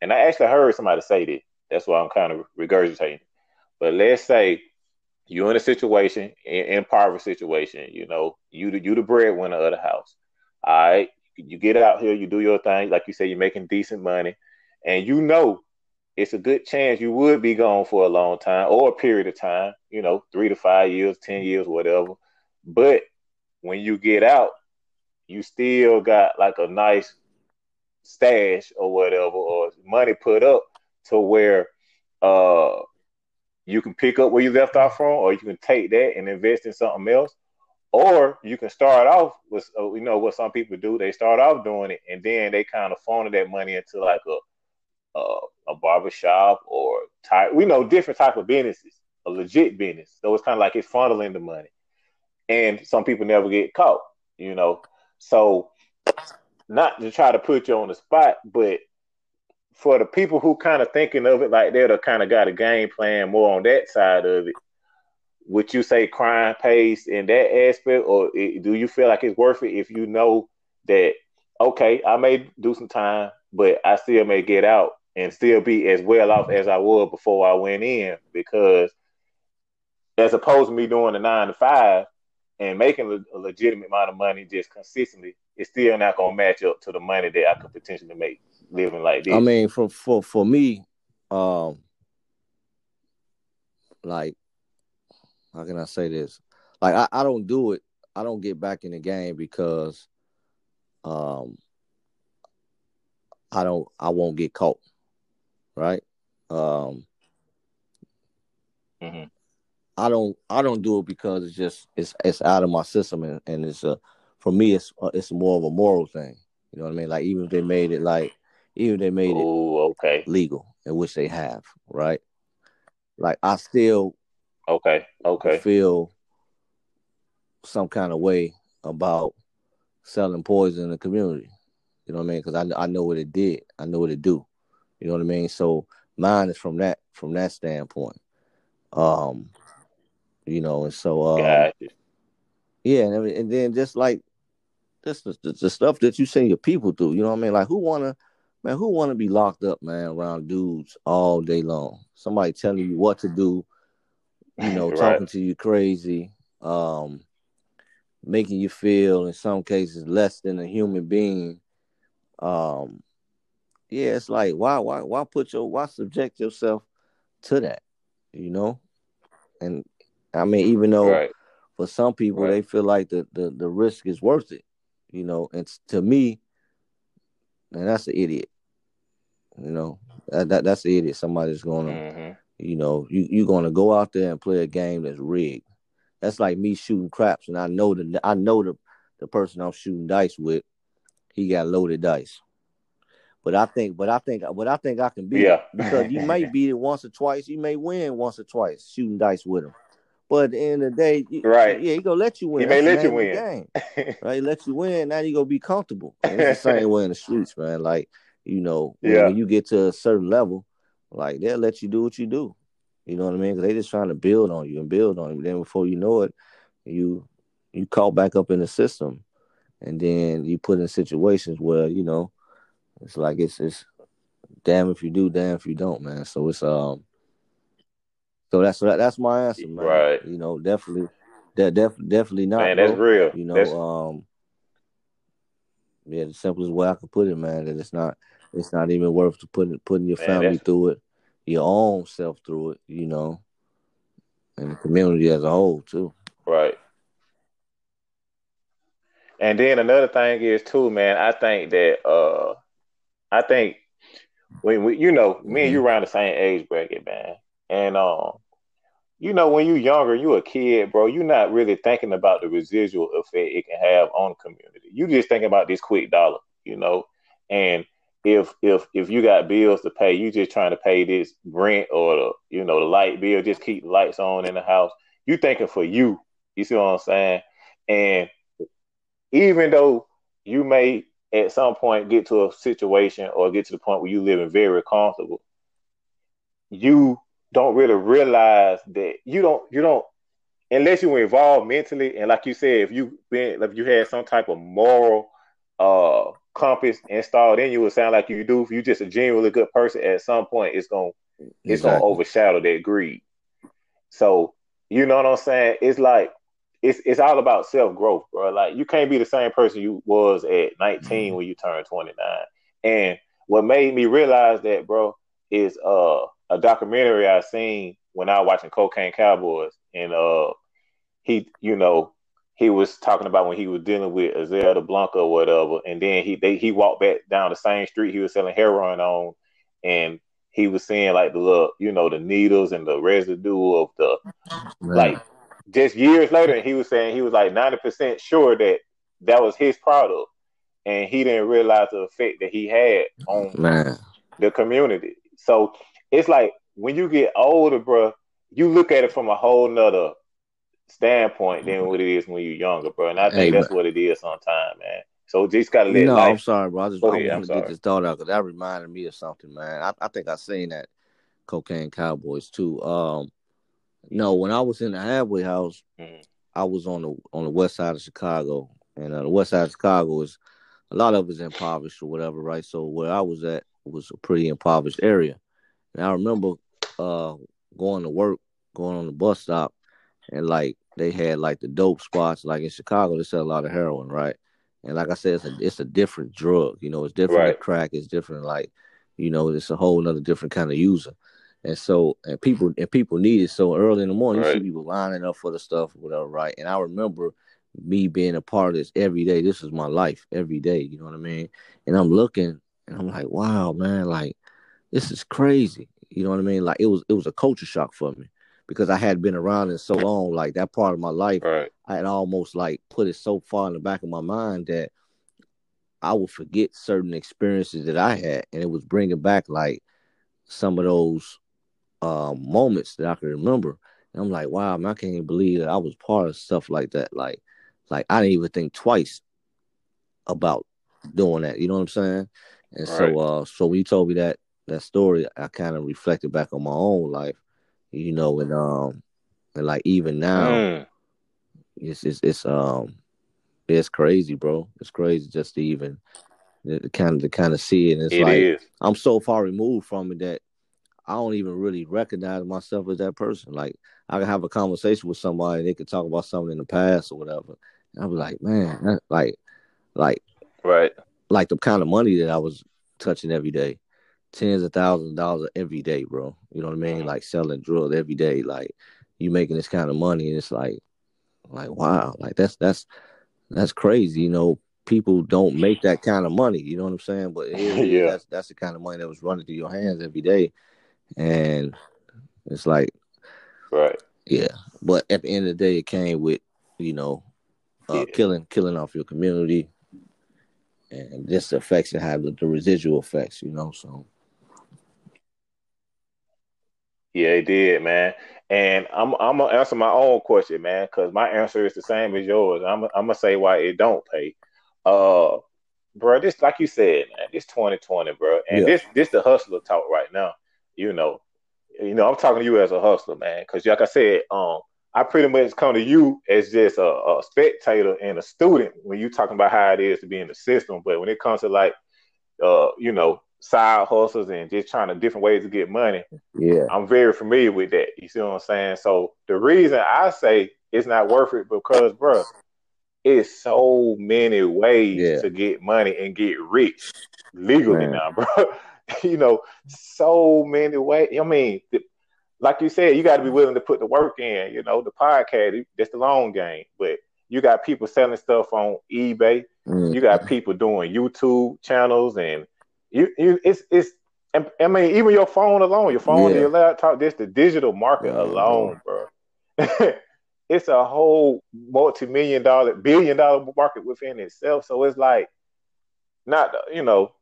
and I actually heard somebody say this. That's why I'm kind of regurgitating. But let's say you're in a situation, in, poverty situation. You know, you the, you the breadwinner of the house. All right, you get out here, you do your thing, like you say, you're making decent money, and you know it's a good chance you would be gone for a long time or a period of time. You know, three to five years, ten years, whatever. But when you get out, you still got like a nice stash or whatever, or money put up to where uh you can pick up where you left off from, or you can take that and invest in something else, or you can start off with uh, you know what some people do. They start off doing it, and then they kind of funnel that money into like a a, a barber shop or type. We know different type of businesses, a legit business. So it's kind of like it's funneling the money, and some people never get caught. You know, so not to try to put you on the spot, but for the people who kind of thinking of it like that or kind of got a game plan more on that side of it, would you say crime pays in that aspect, or it, do you feel like it's worth it if you know that okay, I may do some time, but I still may get out and still be as well off as I was before I went in because as opposed to me doing the nine to five and making a legitimate amount of money just consistently, it's still not gonna match up to the money that I could potentially make living like this. I mean, for for for me, um, like how can I say this? Like I, I don't do it. I don't get back in the game because, um, I don't. I won't get caught, right? Um, Mhm. I don't I don't do it because it's just it's it's out of my system and, and it's a for me it's uh, it's more of a moral thing. You know what I mean? Like even if they made it like even if they made Ooh, it okay. legal, in which they have, right? Like I still Okay. Okay. feel some kind of way about selling poison in the community. You know what I mean? Because I I know what it did. I know what it do. You know what I mean? So mine is from that from that standpoint. Um, you know, and so um, Gotcha. yeah, and, and then just like just the, the, the stuff that you send your people through. You know what I mean? Like who wanna man, who wanna be locked up, man, around dudes all day long? Somebody telling you what to do, you know, *laughs* Right. talking to you crazy, um, making you feel in some cases less than a human being. Um, yeah, it's like why why why put your why subject yourself to that, you know? And I mean, even though Right. for some people Right. they feel like the, the the risk is worth it, you know, and to me, and that's an idiot. You know, that, that that's an idiot. Somebody's gonna hmm you know, you you're gonna go out there and play a game that's rigged. That's like me shooting craps, and I know the I know the the person I'm shooting dice with, he got loaded dice. But I think, but I think, but I think I can beat Yeah. because you may *laughs* beat it once or twice. You may win once or twice shooting dice with him. But at the end of the day, Right. Yeah, he gonna let you win. He may let you name of the win. game *laughs* right? He let you win. Now you gonna be comfortable. And it's the *laughs* same way in the streets, man. Like you know, Yeah. when you get to a certain level, like they'll let you do what you do. You know what I mean? Because they just trying to build on you and build on you. Then before you know it, you you caught back up in the system, and then you put in situations where you know it's like it's it's damn if you do, damn if you don't, man. So it's um. So that's that, that's my answer, man. Right. You know, definitely, that def, definitely not. Man, that's bro. real. You know, That's- um, yeah, the simplest way I could put it, man, that it's not it's not even worth to putting putting your Man, family through it, your own self through it, you know, and the community as a whole too. Right. And then another thing is too, man. I think that uh, I think when we, you know, me and you around the same age bracket, man. And um, you know, when you're younger, you a kid, bro. You're not really thinking about the residual effect it can have on the community. You just thinking about this quick dollar, you know. And if if if you got bills to pay, you just trying to pay this rent or the you know the light bill, just keep the lights on in the house. You thinking for you. You see what I'm saying? And even though you may at some point get to a situation or get to the point where you living very comfortable, you don't really realize that you don't you don't unless you involved mentally and like you said, if you been if you had some type of moral uh compass installed in you, it sound like you do. If you just a genuinely good person, at some point it's gonna it's gonna overshadow that greed. So you know what I'm saying? It's like it's it's all about self growth, bro. Like you can't be the same person you was at 19 when you turned 29. And what made me realize that, bro, is uh a documentary I seen when I was watching Cocaine Cowboys, and uh he, you know, he was talking about when he was dealing with Griselda Blanco or whatever, and then he they he walked back down the same street he was selling heroin on, and he was seeing like the little, you know, the needles and the residue of the Man. like just years later, and he was saying he was like ninety percent sure that that was his product, and he didn't realize the effect that he had on man, the community. So it's like when you get older, bro, you look at it from a whole nother standpoint than what it is when you're younger, bro. And I think Hey, that's but- what it is sometimes, man. So just gotta let no, I'm sorry, bro. I just Go I ahead, I'm to get this thought out because that reminded me of something, man. I, I think I seen that Cocaine Cowboys too. Um, no, when I was in the halfway house, Mhm. I was on the on the west side of Chicago, and uh, the west side of Chicago is a lot of it's impoverished or whatever, right? So where I was at was a pretty impoverished area, and I remember uh going to work, going on the bus stop, and like they had like the dope spots, like in Chicago, they sell a lot of heroin, right? And like I said, it's a it's a different drug, you know, it's different Right. crack, it's different like, you know, it's a whole nother different kind of user. And so and people and people need it so early in the morning. You see people lining up for the stuff, whatever, right? And I remember me being a part of this every day. This is my life every day. You know what I mean? And I'm looking and I'm like, wow, man, like this is crazy. You know what I mean? Like it was it was a culture shock for me because I had been around it so long, like that part of my life, right. I had almost like put it so far in the back of my mind that I would forget certain experiences that I had, and it was bringing back like some of those uh, moments that I can remember. And I'm like, wow, man, I can't even believe that I was part of stuff like that. Like, like I didn't even think twice about doing that. You know what I'm saying? And right. so, uh, so when you told me that that story, I kind of reflected back on my own life, you know, and um, and like even now, mm. it's it's it's um, it's crazy, bro. It's crazy just to even to kind of to kind of see it. And it's it like is. I'm so far removed from it that I don't even really recognize myself as that person. Like I can have a conversation with somebody, they could talk about something in the past or whatever. And be like, man, like, like, right, like the kind of money that I was touching every day, tens of thousands of dollars every day, bro. You know what I mean? Like selling drugs every day, like you making this kind of money, and it's like, like wow, like that's that's that's crazy. You know, people don't make that kind of money. You know what I'm saying? But *laughs* yeah, that's that's the kind of money that was running through your hands every day and it's like, right, yeah. But at the end of the day, it came with you know, uh, yeah. killing killing off your community, and just the effects it had, the residual effects, you know. So. Yeah, it did, man. And I'm I'm gonna answer my own question, man, because my answer is the same as yours. I'm I'm gonna say why it don't pay. Uh, bro, this like you said, man, this 2020, bro, and yeah. this this the hustler talk right now you know, you know, I'm talking to you as a hustler, man, because like I said, um, I pretty much come to you as just a, a, spectator and a student when you talking about how it is to be in the system. But when it comes to like, uh, you know, side hustles and just trying to different ways to get money, yeah, I'm very familiar with that. You see what I'm saying? So the reason I say it's not worth it because, bro, it's so many ways yeah. to get money and get rich legally man. now, *laughs* bro. you know, so many ways. I mean, the, like you said, you got to be willing to put the work in. You know, the podcast that's the long game, but you got people selling stuff on eBay. Mm-hmm. You got people doing YouTube channels, and you, you it's it's. I mean, even your phone alone, your phone, yeah. your laptop, just the digital market yeah, alone, bro. *laughs* it's a whole multi-million dollar, billion dollar market within itself. So it's like, not you know,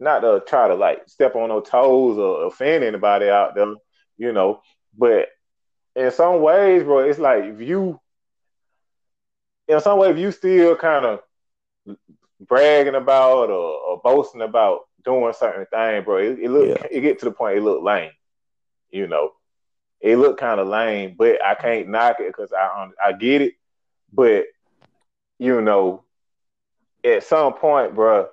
not to try to like step on no toes or offend anybody out there, you know. But in some ways, bro, it's like if you, in some way, if you still kind of bragging about or, or, boasting about doing certain thing, bro, it, it look yeah. it get to the point it look lame, you know. It look kind of lame, but I can't knock it because I I get it, but you know, at some point, bro,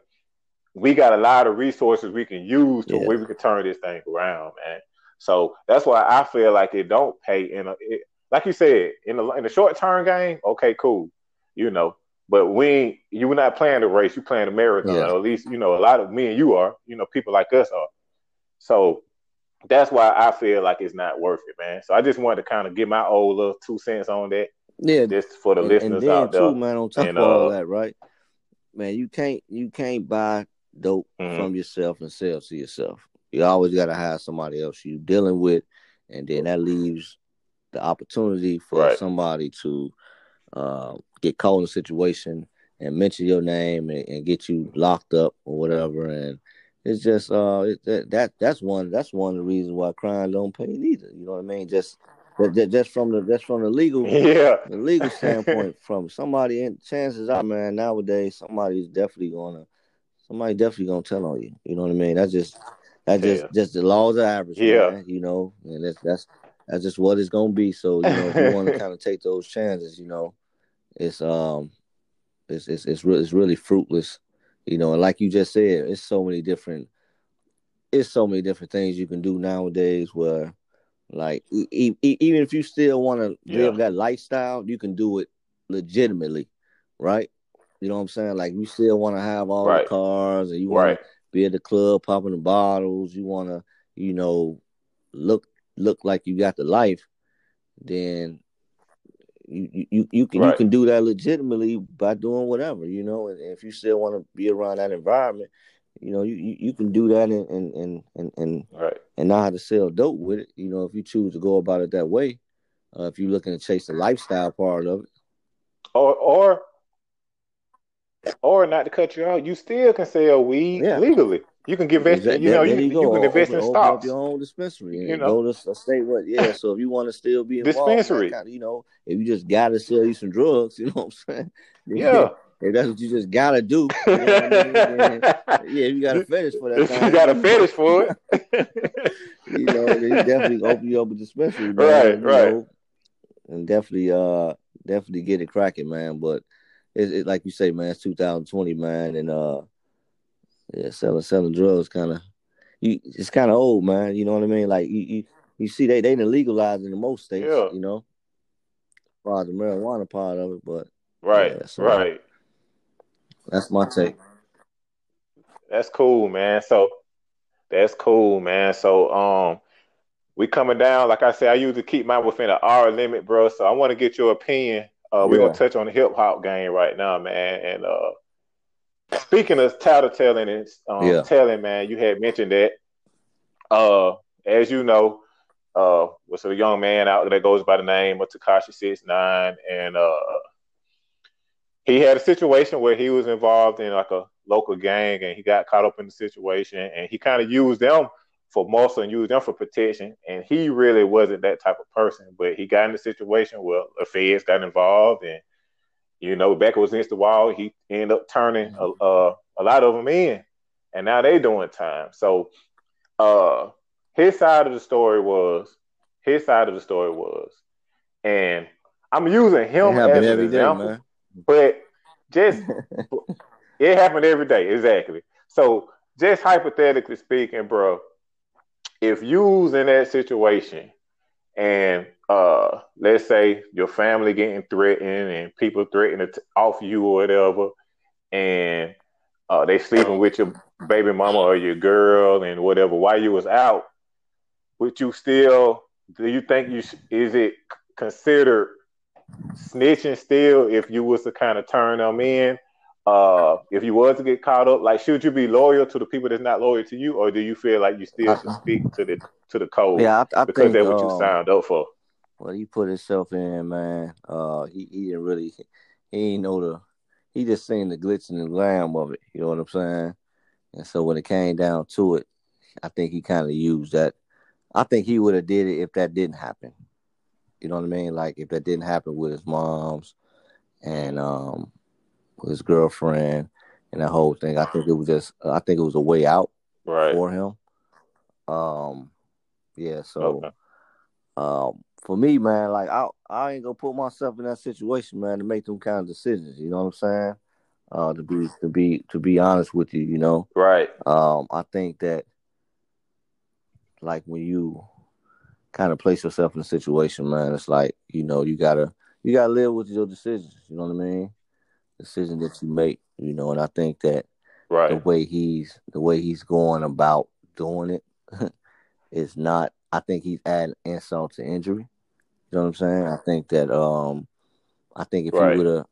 we got a lot of resources we can use to yeah. where we can turn this thing around, man. So that's why I feel like it don't pay in a it, like you said in the in the short term game. Okay, cool, you know. But we you were not playing the race, you playing the marathon. Yeah. At least you know a lot of me and you are. You know, people like us are. So that's why I feel like it's not worth it, man. So I just wanted to kind of get my old little two cents on that. Yeah, just for the and, listeners and out there, too, man. On top and, of all uh, that, right? Man, you can't you can't buy dope mm-hmm. from yourself and sell to yourself. You always got to have somebody else you dealing with, and then that leaves the opportunity for right. somebody to uh, get caught in a situation and mention your name and, and, get you locked up or whatever. And it's just uh, it, that, that that's one that's one of the reasons why crime don't pay neither. You know what I mean? Just just from the just from the legal *laughs* yeah the legal *laughs* standpoint from somebody and chances are man nowadays somebody's definitely gonna somebody definitely gonna tell on you. You know what I mean? That's just that's just yeah. just the laws of average. Yeah, man, you know, and that's that's that's just what it's gonna be. So you know, if you want to *laughs* kind of take those chances, you know, it's um, it's it's it's, re- it's really fruitless. You know, and like you just said, it's so many different, it's so many different things you can do nowadays. Where, like, e- e- even if you still want to live yeah. that lifestyle, you can do it legitimately, right? You know what I'm saying? Like you still want to have all right. the cars, and you want right. to be at the club popping the bottles. You want to, you know, look look like you got the life. Then you you you can right. you can do that legitimately by doing whatever, you know. And, if you still want to be around that environment, you know, you, you, you can do that and and and and and, right. and not have to sell dope with it. You know, if you choose to go about it that way, Uh, if you're looking to chase the lifestyle part of it, or or or not to cut you out, you still can sell weed yeah. legally. You can get exactly. you know, you, you, you, can invest open, in stocks. Open up your own dispensary. you know, go to a state what? Yeah. So if you want to still be involved, dispensary, kind of, you know, if you just gotta sell you some drugs, *laughs* you know what I'm saying? Yeah. *laughs* If that's what you just gotta do, you know I mean? *laughs* yeah, you got a fetish for that. you got a fetish for it. you know, you definitely open you up a dispensary, man, right? Right. Know, and definitely, uh, definitely get it cracking, man. But it's it, like you say, man, it's 2020, man, and uh, yeah, selling selling drugs kind of, you it's kind of old, man. You know what I mean? Like you you, you see, they they legalized in the most states, yeah. you know, far as the marijuana part of it, but right, yeah, so, right. That's my take. That's cool, man. So that's cool, man. So um we coming down. Like I said, I usually keep mine within an hour limit, bro. So I want to get your opinion. Uh, we're gonna touch on the hip hop game right now, man. And uh speaking of tattletelling and um, yeah. telling, man, you had mentioned that. Uh, as you know, uh, was a young man out there that goes by the name of Tekashi Six Nine, and uh, he had a situation where he was involved in like a local gang and he got caught up in the situation and he kind of used them for muscle and used them for protection. And he really wasn't that type of person, but he got in the situation where the feds got involved and you know, Becca was against the wall. He ended up turning a, a, a lot of them in, and now they doing time. So, uh, his side of the story was his side of the story was, and I'm using him as an example. Day, but just *laughs* it happened every day, exactly. So just hypothetically speaking, bro, if you was in that situation and uh let's say your family getting threatened and people threatening to off you or whatever, and uh, they sleeping with your baby mama or your girl and whatever while you was out, would you still do you think you is it considered snitching still if you was to kind of turn them in? Uh, if you was to get caught up, like should you be loyal to the people that's not loyal to you, or do you feel like you still should speak to the to the code? Yeah, I, I because think, that's what you um, signed up for. Well, he put himself in, man. Uh, he he didn't really, he ain't know the, he just seen the glitz and the glam of it. You know what I'm saying? And so when it came down to it, I think he kind of used that. I think he would have did it if that didn't happen. You know what I mean? Like if that didn't happen with his mom's and um with his girlfriend and that whole thing, I think it was just I think it was a way out right. for him. Um yeah, so okay. um for me, man, like I I ain't gonna put myself in that situation, man, to make them kind of decisions. You know what I'm saying? Uh, to be to be to be honest with you, you know. Right. Um, I think that like when you kind of place yourself in a situation, man, it's like you know you gotta you gotta live with your decisions. You know what I mean? Decision that you make, you know, and I think that right. the way he's the way he's going about doing it *laughs* is not. I think he's adding insult to injury. You know what I'm saying? I think that um, I think if right. he would have,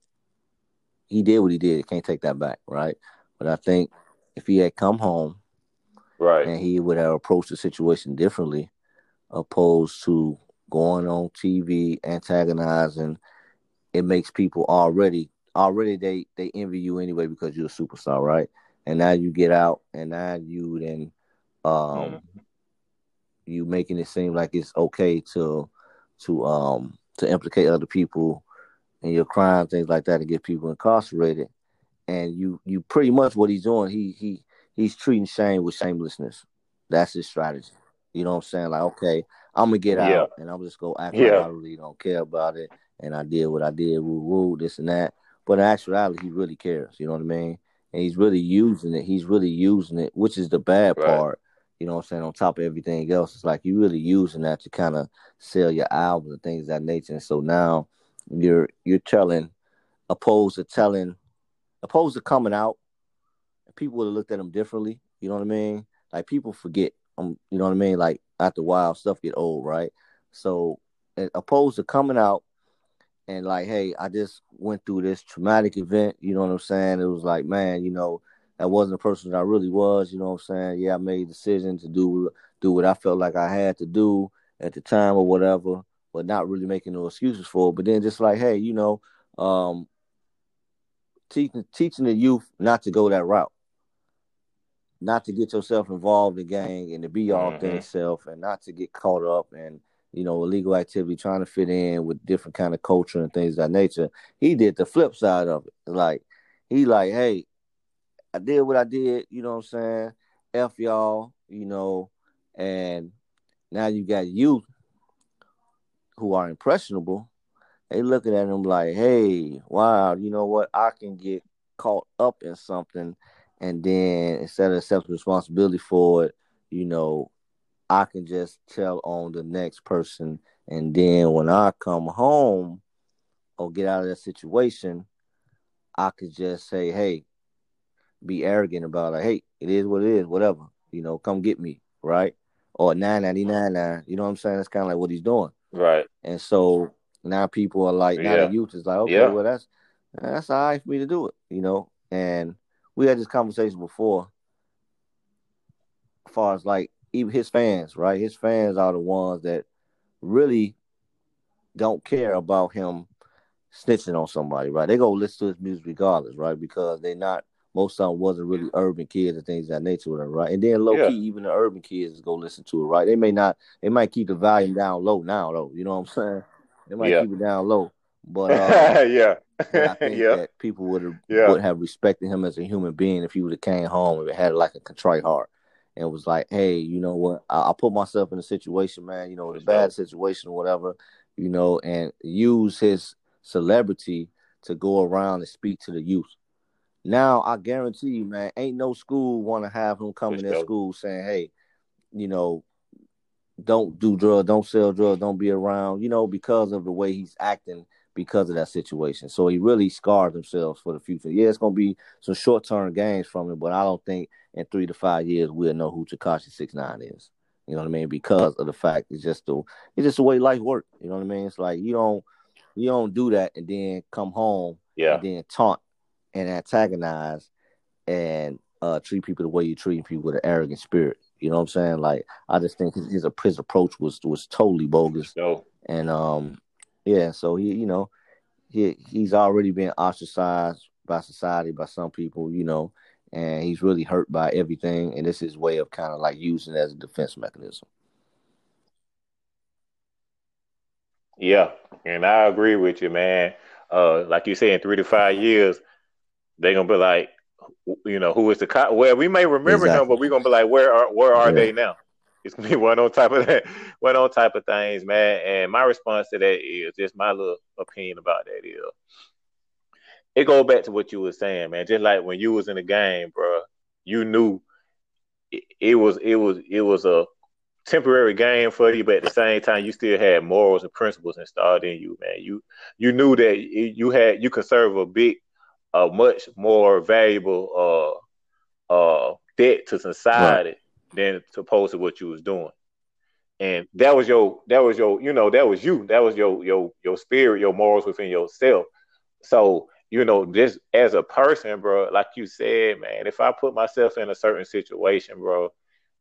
he did what he did. Can't take that back, right? But I think if he had come home, right, and he would have approached the situation differently, opposed to going on TV antagonizing. It makes people already already they they envy you anyway because you're a superstar, right? And now you get out and now you then um mm. you making it seem like it's okay to to um to implicate other people in your crime, things like that, to get people incarcerated. And you you pretty much what he's doing, he he he's treating shame with shamelessness. That's his strategy. You know what I'm saying? Like, okay, I'm gonna get out and I'm just gonna act yeah. like I really don't care about it. And I did what I did, woo woo, this and that. But in actuality, he really cares. You know what I mean? And he's really using it. He's really using it, which is the bad right. part. You know what I'm saying? On top of everything else, it's like you really using that to kind of sell your album and things of that nature. And so now you're you're telling, opposed to telling, opposed to coming out, people would have looked at him differently. You know what I mean? Like people forget um, you know what I mean? Like after a while, stuff get old, right? So, opposed to coming out and like, hey, I just went through this traumatic event. You know what I'm saying? It was like, man, you know, that wasn't the person that I really was. You know what I'm saying? Yeah, I made a decision to do do what I felt like I had to do at the time or whatever. but not really making no excuses for it. But then just like, hey, you know, um, teaching teaching the youth not to go that route, not to get yourself involved in gang and to be all mm-hmm. self, and not to get caught up and you know illegal activity, trying to fit in with different kind of culture and things of that nature. He did the flip side of it, like he like, hey, I did what I did, you know what I'm saying? F y'all, you know, and now you got youth who are impressionable they looking at him like, hey, wow, you know what? I can get caught up in something, and then instead of accepting responsibility for it, you know, I can just tell on the next person, and then when I come home or get out of that situation, I could just say, hey, be arrogant about it. Hey, it is what it is, whatever. You know, come get me, right? Or nine ninety nine nine. Uh, you know what I'm saying? That's kind of like what he's doing. Right. And so now people are like, now yeah. the youth is like, okay, yeah. well that's that's all right for me to do it, you know. And we had this conversation before, as far as like his fans, right? His fans are the ones that really don't care about him snitching on somebody, right? They go listen to his music regardless, right? Because they're not most of them wasn't really urban kids and things that nature with them, right? And then low yeah. key, even the urban kids is go listen to it, right? They may not, they might keep the volume down low now, though. You know what I'm saying? They might yeah. keep it down low, but *laughs* uh, yeah, but I think *laughs* yeah. that people would have yeah. would have respected him as a human being if he would have came home and had like a contrite heart and was like, hey, you know what? I, I put myself in a situation, man. You know, the bad situation or whatever. You know, and use his celebrity to go around and speak to the youth. Now I guarantee you, man, ain't no school want to have him come in their school saying, "Hey, you know, don't do drugs, don't sell drugs, don't be around, you know, because of the way he's acting because of that situation. So he really scarred himself for the future. Yeah, it's gonna be some short term gains from it, but I don't think in three to five years we'll know who Tekashi Six Nine is. You know what I mean? Because of the fact it's just the it's just the way life works. You know what I mean? It's like you don't you don't do that and then come home yeah. and then taunt and antagonize and uh, treat people the way you treat people with an arrogant spirit. You know what I'm saying? Like I just think his his, his approach was was totally bogus. No. And um, yeah. So he, you know, he he's already been ostracized by society by some people. You know, and he's really hurt by everything. And this is his way of kind of like using it as a defense mechanism. Yeah, and I agree with you, man. Uh, like you say, in three to five years, they're gonna be like, you know, who is the cop? Well, we may remember exactly. him, but we're gonna be like, where are where are yeah. they now? It's gonna be *laughs* one on type of that, one on type of things, man. And my response to that is just my little opinion about that is it goes back to what you were saying, man. Just like when you was in the game, bro, you knew it, it was it was it was a temporary game for you, but at the same time, you still had morals and principles installed in you, man. You you knew that you had you could serve a big a much more valuable uh uh debt to society right. Than opposed to what you was doing. And that was your that was your you know that was you that was your your your spirit your morals within yourself. So you know just as a person, bro, like you said, man, if I put myself in a certain situation, bro,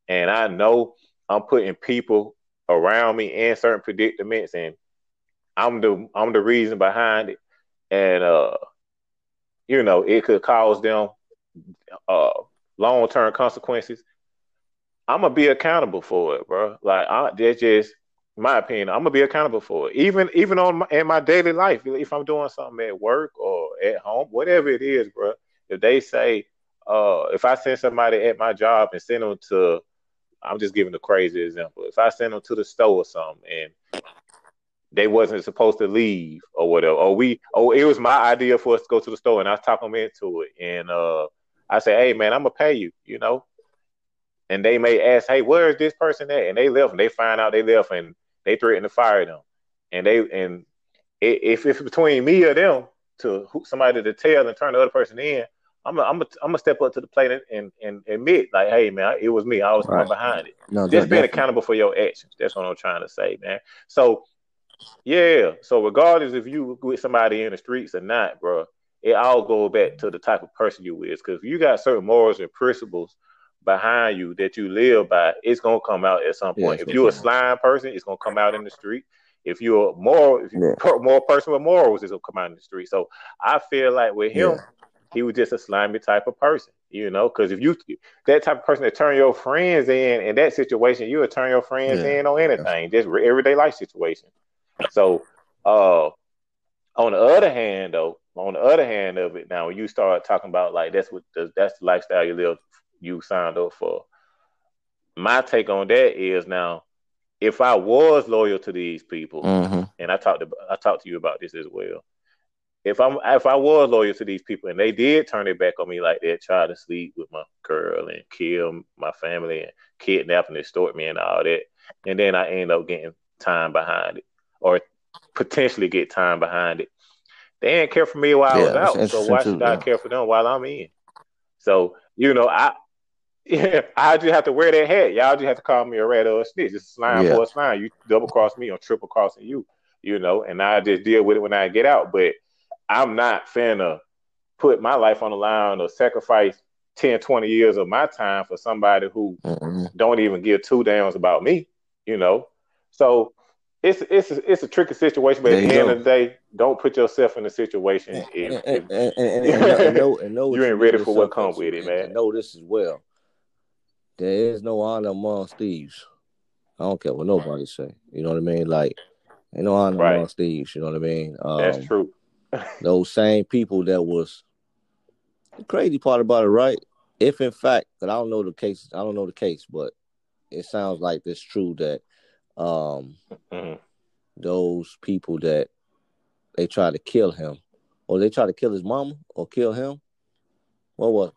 and I know I'm putting people around me in certain predicaments, and I'm the I'm the reason behind it, and uh you know, it could cause them uh, long term consequences. I'm gonna be accountable for it, bro. Like I, that's just my opinion. I'm gonna be accountable for it, even even on my, in my daily life. If I'm doing something at work or at home, whatever it is, bro. If they say, uh, if I send somebody at my job and send them to, I'm just giving a crazy example. If I send them to the store or something and they wasn't supposed to leave or whatever. Or we, oh, it was my idea for us to go to the store, and I talk them into it. And uh, I say, hey man, I'm gonna pay you, you know. And they may ask, hey, where is this person at? And they left, and they find out they left, and they threaten to fire them. And they and if it's between me or them to somebody to tell and turn the other person in, I'm a, I'm a, I'm gonna step up to the plate and, and, admit like, hey man, it was me. I was right. behind it. No, just being accountable for your actions. That's what I'm trying to say, man. So yeah. So regardless if you with somebody in the streets or not, bro, it all goes back to the type of person you is. Because if you got certain morals and principles behind you that you live by, it's gonna come out at some point. Yeah, if you're a slime person, it's gonna come out in the street. if you're a moral, if you're Yeah. a more person with morals, is gonna come out in the street. So I feel like with him, Yeah. he was just a slimy type of person, you know. Because if you that type of person that turn your friends in in that situation, you would turn your friends in on anything, just everyday life situation. So, uh, on the other hand, though, on the other hand of it, now when you start talking about like that's what the, that's the lifestyle you live, you signed up for. My take on that is now, if I was loyal to these people, Mm-hmm. and I talked about, I talked to you about this as well. If I'm if I was loyal to these people and they did turn it back on me like that, try to sleep with my girl and kill my family and kidnap and extort me and all that, and then I end up getting time behind it or potentially get time behind it. They didn't care for me while I Yeah, was out, so why too, should I yeah. care for them while I'm in? So you know, I yeah, I just have to wear that hat. Y'all just have to call me a rat or a snitch. It's a slime Yeah. for a slime. You double cross me, I'm triple crossing you. You know, and I just deal with it when I get out. But I'm not finna put my life on the line or sacrifice 10, 20 years of my time for somebody who Mm-hmm. don't even give two downs about me, you know. So it's it's a, it's a tricky situation, but at the end go. of the day, don't put yourself in a situation And, if, and, and, and, and, and know, *laughs* know You ain't ready for what yourself come with it, man. Know this as well. There is no honor amongst thieves. I don't care what nobody say. You know what I mean? Like, ain't no honor Right. amongst thieves. You know what I mean? Um, that's true. *laughs* Those same people that was the crazy part about it, right? If in fact, because I don't know the case, I don't know the case, but it sounds like it's true that um Mhm. those people that they try to kill him, or they try to kill his mama, or kill him. What was?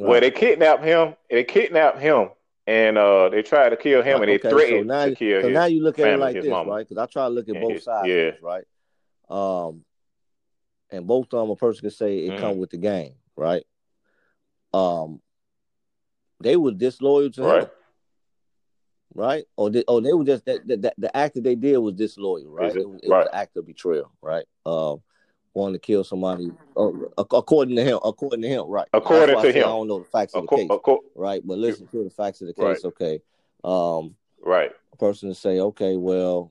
It? Well, they kidnapped him. They kidnapped him, and uh, they tried to kill him, and they Okay, so threatened now, to kill so his now you look at it family, like his this, mama. right? Because I try to look at And both his- sides, yeah. right? Um, and both of them, a person can say it Mhm. come with the game, right? Um, they were disloyal to Right. him, right? Or they, or they were just that, that the act that they did was disloyal, right? It? It, was, it was an act of betrayal, right? Um, wanting to kill somebody, uh, ac- according to him, according to him, right? According to I him. I don't know the facts of the case, right? But listen to the facts of the Right. case, okay? Um, right. a person to say, okay, well,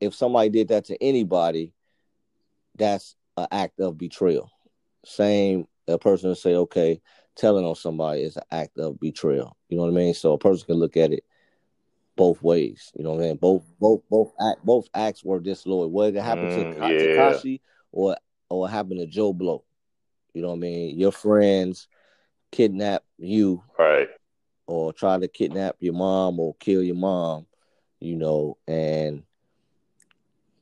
if somebody did that to anybody, that's an act of betrayal. Same, a person to say, okay, telling on somebody is an act of betrayal. You know what I mean? So a person can look at it both ways. You know what I mean? Both, both, both act, both acts were disloyal. Whether it happened Mm, to yeah. Tekashi or or it happened to Joe Blow. You know what I mean? Your friends kidnap you Right. or try to kidnap your mom or kill your mom, you know, and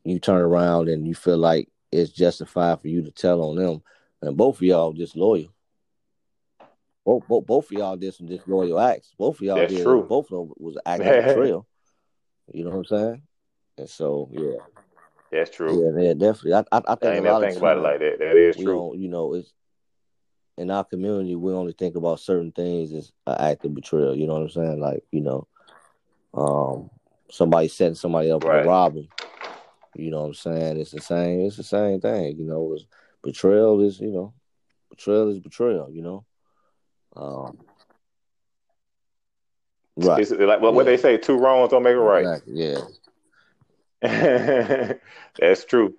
you turn around and you feel like it's justified for you to tell on them. And both of y'all disloyal. Both, both, both of y'all did some disloyal acts. Both of y'all That's did. true. Both of them was acting act of betrayal. You know what I'm saying? And so, yeah, That's true. yeah, yeah, definitely. I, I, I I think ain't a lot never of think about it like that. That is true. you know, it's in our community. We only think about certain things as an act of betrayal. You know what I'm saying? Like, you know, um, somebody setting somebody up Right. to rob them. You know what I'm saying? It's the same. It's the same thing. You know, it's, betrayal is you know, betrayal is betrayal. You know, um, right? It's like what, what they say: two wrongs don't make a right. Exactly. Yeah. *laughs* That's true.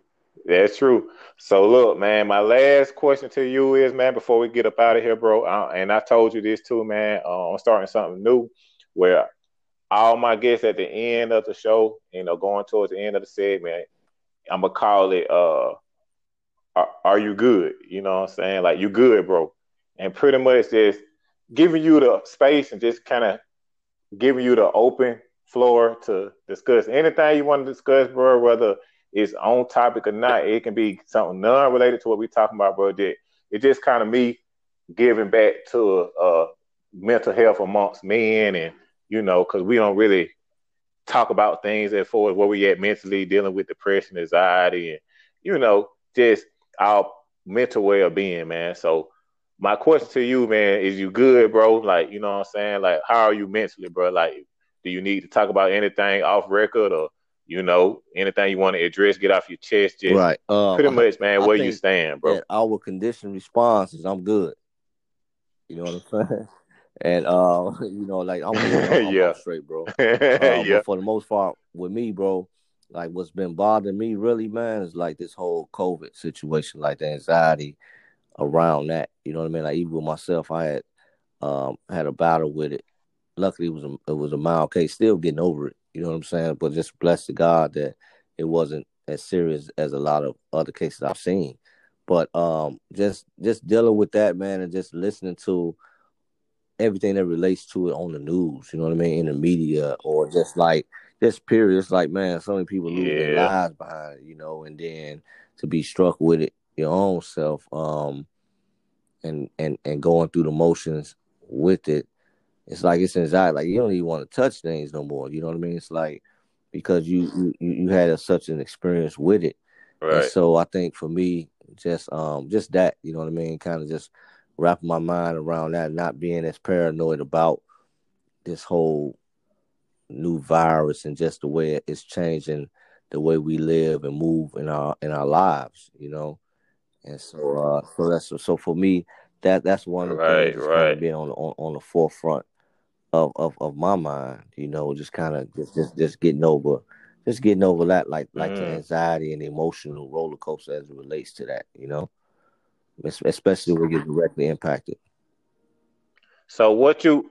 That's true. So look, man, my last question to you is, man, before we get up out of here, bro, uh, and I told you this too, man. Uh, I'm starting something new where all my guests at the end of the show, you know, going towards the end of the segment, I'm gonna call it uh are, are you good? You know what I'm saying? Like you good, bro. And pretty much just giving you the space and just kind of giving you the open floor to discuss anything you want to discuss, bro, whether it's on topic or not. It can be something non-related to what we're talking about, bro. That it's just kind of me giving back to uh mental health amongst men and you know, because we don't really talk about things as far as where we at mentally, dealing with depression, anxiety, and you know, just our mental well-being, man. So my question to you, man, is you good, bro? Like, you know what I'm saying? Like, how are you mentally, bro? Like, do you need to talk about anything off record or you know, anything you want to address, get off your chest, just right. Um, pretty much, man, I where you stand, bro. our conditioned response is I'm good. You know what I'm *laughs* saying? and uh, *laughs* you know, like I'm, *laughs* I'm, Yeah. I'm straight, bro. Uh, yeah. For the most part, with me, bro, like what's been bothering me really, man, is like this whole COVID situation, like the anxiety around that. You know what I mean? Like even with myself, I had um had a battle with it. Luckily, it was a it was a mild case. Still getting over it. You know what I'm saying? But just bless to God that it wasn't as serious as a lot of other cases I've seen. But um, just just dealing with that, man, and just listening to everything that relates to it on the news. You know what I mean? In the media or just like this period. It's like, man, so many people lose their lives behind it. You know, and then to be struck with it your own self, um, and and and going through the motions with it. It's like it's anxiety. Like you don't even want to touch things no more. You know what I mean? It's like because you you you had a, such an experience with it. And Right. so I think for me, just um just that, you know what I mean, kind of just wrapping my mind around that, not being as paranoid about this whole new virus and just the way it's changing the way we live and move in our in our lives, you know. And so uh so that's so for me that that's one of the Right, things that's kind right. of been on, on on the forefront of of, of my mind, you know, just kind of just, just just getting over just getting over that like like the Mm. anxiety and the emotional roller coaster as it relates to that, you know. Especially when you're directly impacted. So what you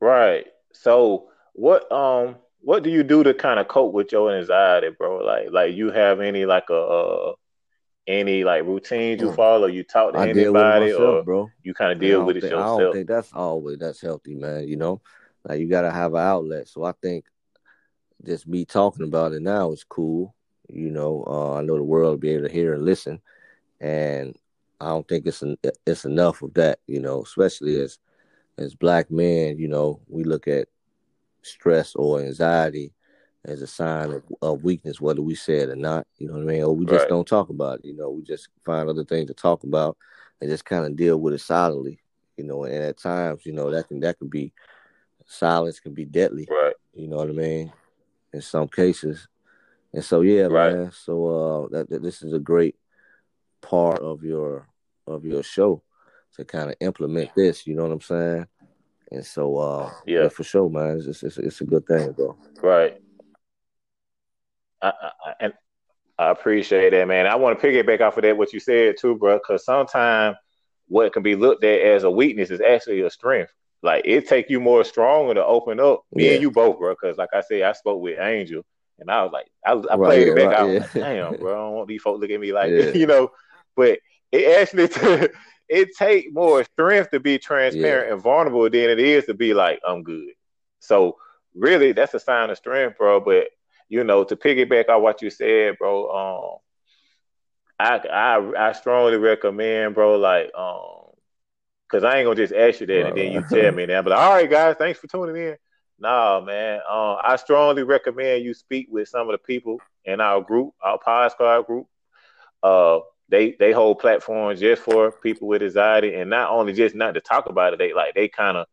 right. So what um what do you do to kind of cope with your anxiety, bro? Like like you have any like a uh, any like routines you follow? You talk to I anybody myself, or bro. you kind of deal with it think I don't think that's always that's healthy, man. You know, like you gotta have an outlet. So I think just me talking about it now is cool. You know, uh, I know the world will be able to hear and listen, and I don't think it's en- it's enough of that. You know, especially as as black men, you know, we look at stress or anxiety as a sign of, of weakness, whether we say it or not. You know what I mean? Or we just Right. don't talk about it. You know, we just find other things to talk about and just kind of deal with it silently. You know, and at times, you know, that can that can be silence can be deadly. Right. You know what I mean? In some cases. And so yeah, Right. man. So uh that, that this is a great part of your of your show to kind of implement this, you know what I'm saying? And so uh Yeah. yeah, for sure, man. It's it's, it's a good thing, bro. Right. I, I, I- and I appreciate that, man. I want to piggyback off of that what you said too, bro, because sometimes what can be looked at as a weakness is actually a strength. Like it take you more stronger to open up. Me Yeah. and you both, bro, because like I said, I spoke with Angel, and I was like, I, I Right, played it back. right, I was yeah. like, damn, bro, I don't want these folks look at me like, Yeah. *laughs* you know. But it actually, *laughs* it take more strength to be transparent and vulnerable than it is to be like, I'm good. So really, that's a sign of strength, bro. But you know, to piggyback on what you said, bro, um, I I I strongly recommend, bro, like um, cause I ain't gonna just ask you that and then you tell me that. But all right, guys, thanks for tuning in. Nah, man, um, I strongly recommend you speak with some of the people in our group, our Pod Squad group. Uh, they they hold platforms just for people with anxiety, and not only just not to talk about it, they like they kind of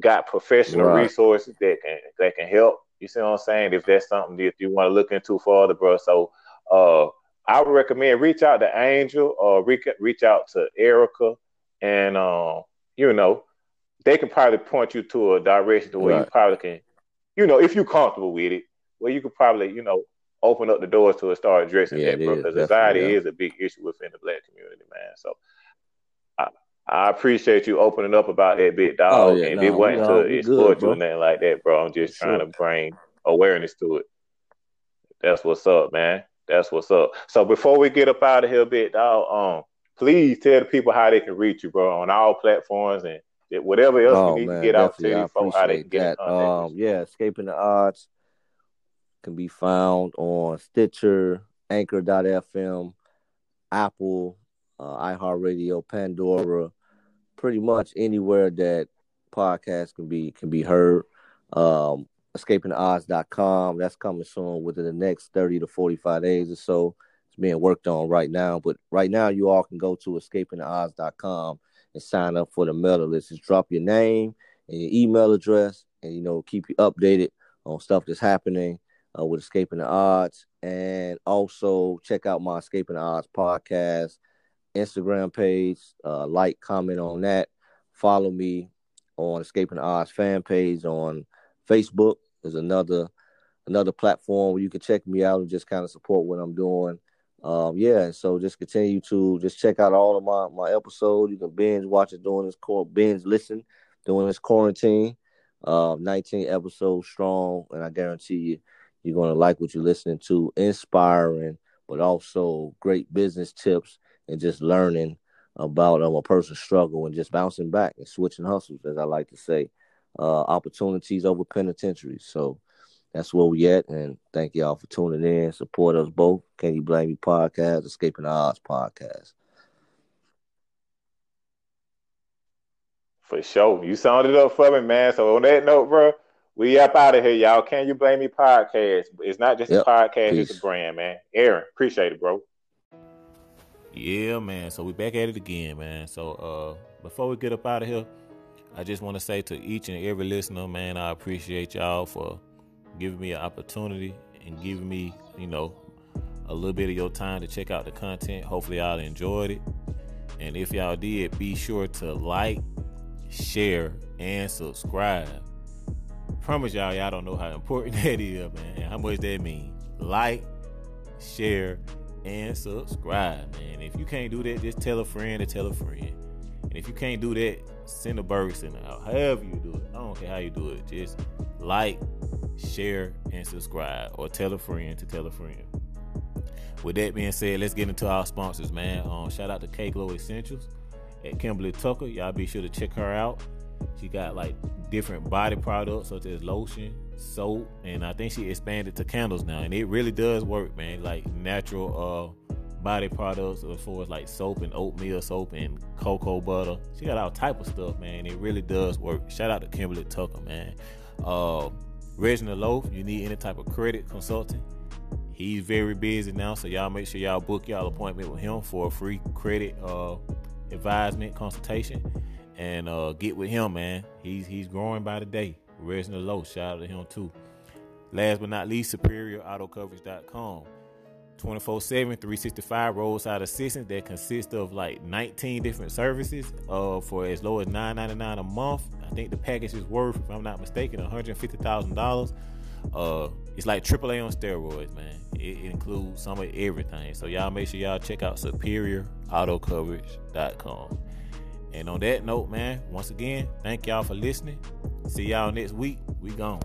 got professional Right. resources that can that can help. You see what I'm saying? If that's something that you want to look into further, bro. So uh I would recommend reach out to Angel or reach reach out to Erica and um, you know, they can probably point you to a direction to where you probably can, you know, if you're comfortable with it, where you could probably, you know, open up the doors to start addressing Yeah, that, bro. Because anxiety yeah. is a big issue within the black community, man. So I, I appreciate you opening up about that bit, dog. Oh yeah, and no, it wasn't to exploit you or nothing like that, bro. I'm just trying sure. to bring awareness to it. That's what's up, man. That's what's up. So before we get up out of here, bit dog, um, please tell the people how they can reach you, bro, on all platforms and whatever else Oh need to get out to definitely. I these folks, how they can get in that. contact with Um, yeah, escaping the odds can be found on Stitcher, Anchor.fm, Apple, uh, iHeartRadio, Pandora, pretty much anywhere that podcasts can be can be heard. Um, escapingtheodds.com. That's coming soon within the next 30 to 45 days or so. It's being worked on right now. But right now you all can go to escapingtheodds.com and sign up for the mailing list. Just drop your name and your email address and you know keep you updated on stuff that's happening uh, with Escaping the Odds. And also check out my Escaping the Odds podcast Instagram page. Uh, like, comment on that. follow me on Escaping the Odds fan page on Facebook. There's another another platform where you can check me out and just kind of support what I'm doing. Um, yeah, so just continue to just check out all of my my episodes. You can binge watch it during this core binge listen during this quarantine. Uh, 19 episodes strong, and I guarantee you, you're gonna like what you're listening to. Inspiring, but also great business tips and just learning about um, a person's struggle and just bouncing back and switching hustles, as I like to say. Uh, opportunities over penitentiaries. So that's where we at. And thank y'all for tuning in. Support us both. Can You Blame Me podcast, Escaping the Odds podcast. For sure. You sounded it up for me, man. So on that note, bro, we up out of here, y'all. Can You Blame Me podcast. It's not just yep. a podcast, Peace. it's a brand, man. Aaron, appreciate it, bro. Yeah, man. So we back at it again, man. So uh before we get up out of here, I just want to say to each and every listener, man, I appreciate y'all for giving me an opportunity and giving me, you know, a little bit of your time to check out the content. Hopefully, y'all enjoyed it. And if y'all did, be sure to like, share, and subscribe. Promise y'all, y'all don't know how important *laughs* that is, man. How much that means. Like, share, and subscribe, man. If you can't do that, just tell a friend to tell a friend. And if you can't do that, send a burger sender out. However you do it. I don't care how you do it. Just like, share, and subscribe. Or tell a friend to tell a friend. With that being said, let's get into our sponsors, man. Um, shout out to K Glow Essentials at Kimberly Tucker. Y'all be sure to check her out. She got like different body products such as lotion, soap, and I think she expanded to candles now. And it really does work, man. Like natural uh body products as far as like soap and oatmeal soap and cocoa butter. She got all type of stuff, man. It really does work. Shout out to Kimberly Tucker, man. Uh Reginald Loaf, you need any type of credit consulting. He's very busy now, so y'all make sure y'all book y'all appointment with him for a free credit uh advisement consultation and uh get with him, man. He's he's growing by the day. Reginald Low, shout out to him too. Last but not least, superiorautocoverage.com. 24 7, 365 roadside assistance that consists of like 19 different services uh, for as low as $9.99 a month. I think the package is worth, if I'm not mistaken, $150,000. Uh, it's like AAA on steroids, man. It, it, includes some of everything. So y'all make sure y'all check out superiorautocoverage.com. And on that note, man, once again, thank y'all for listening. See y'all next week. We gone.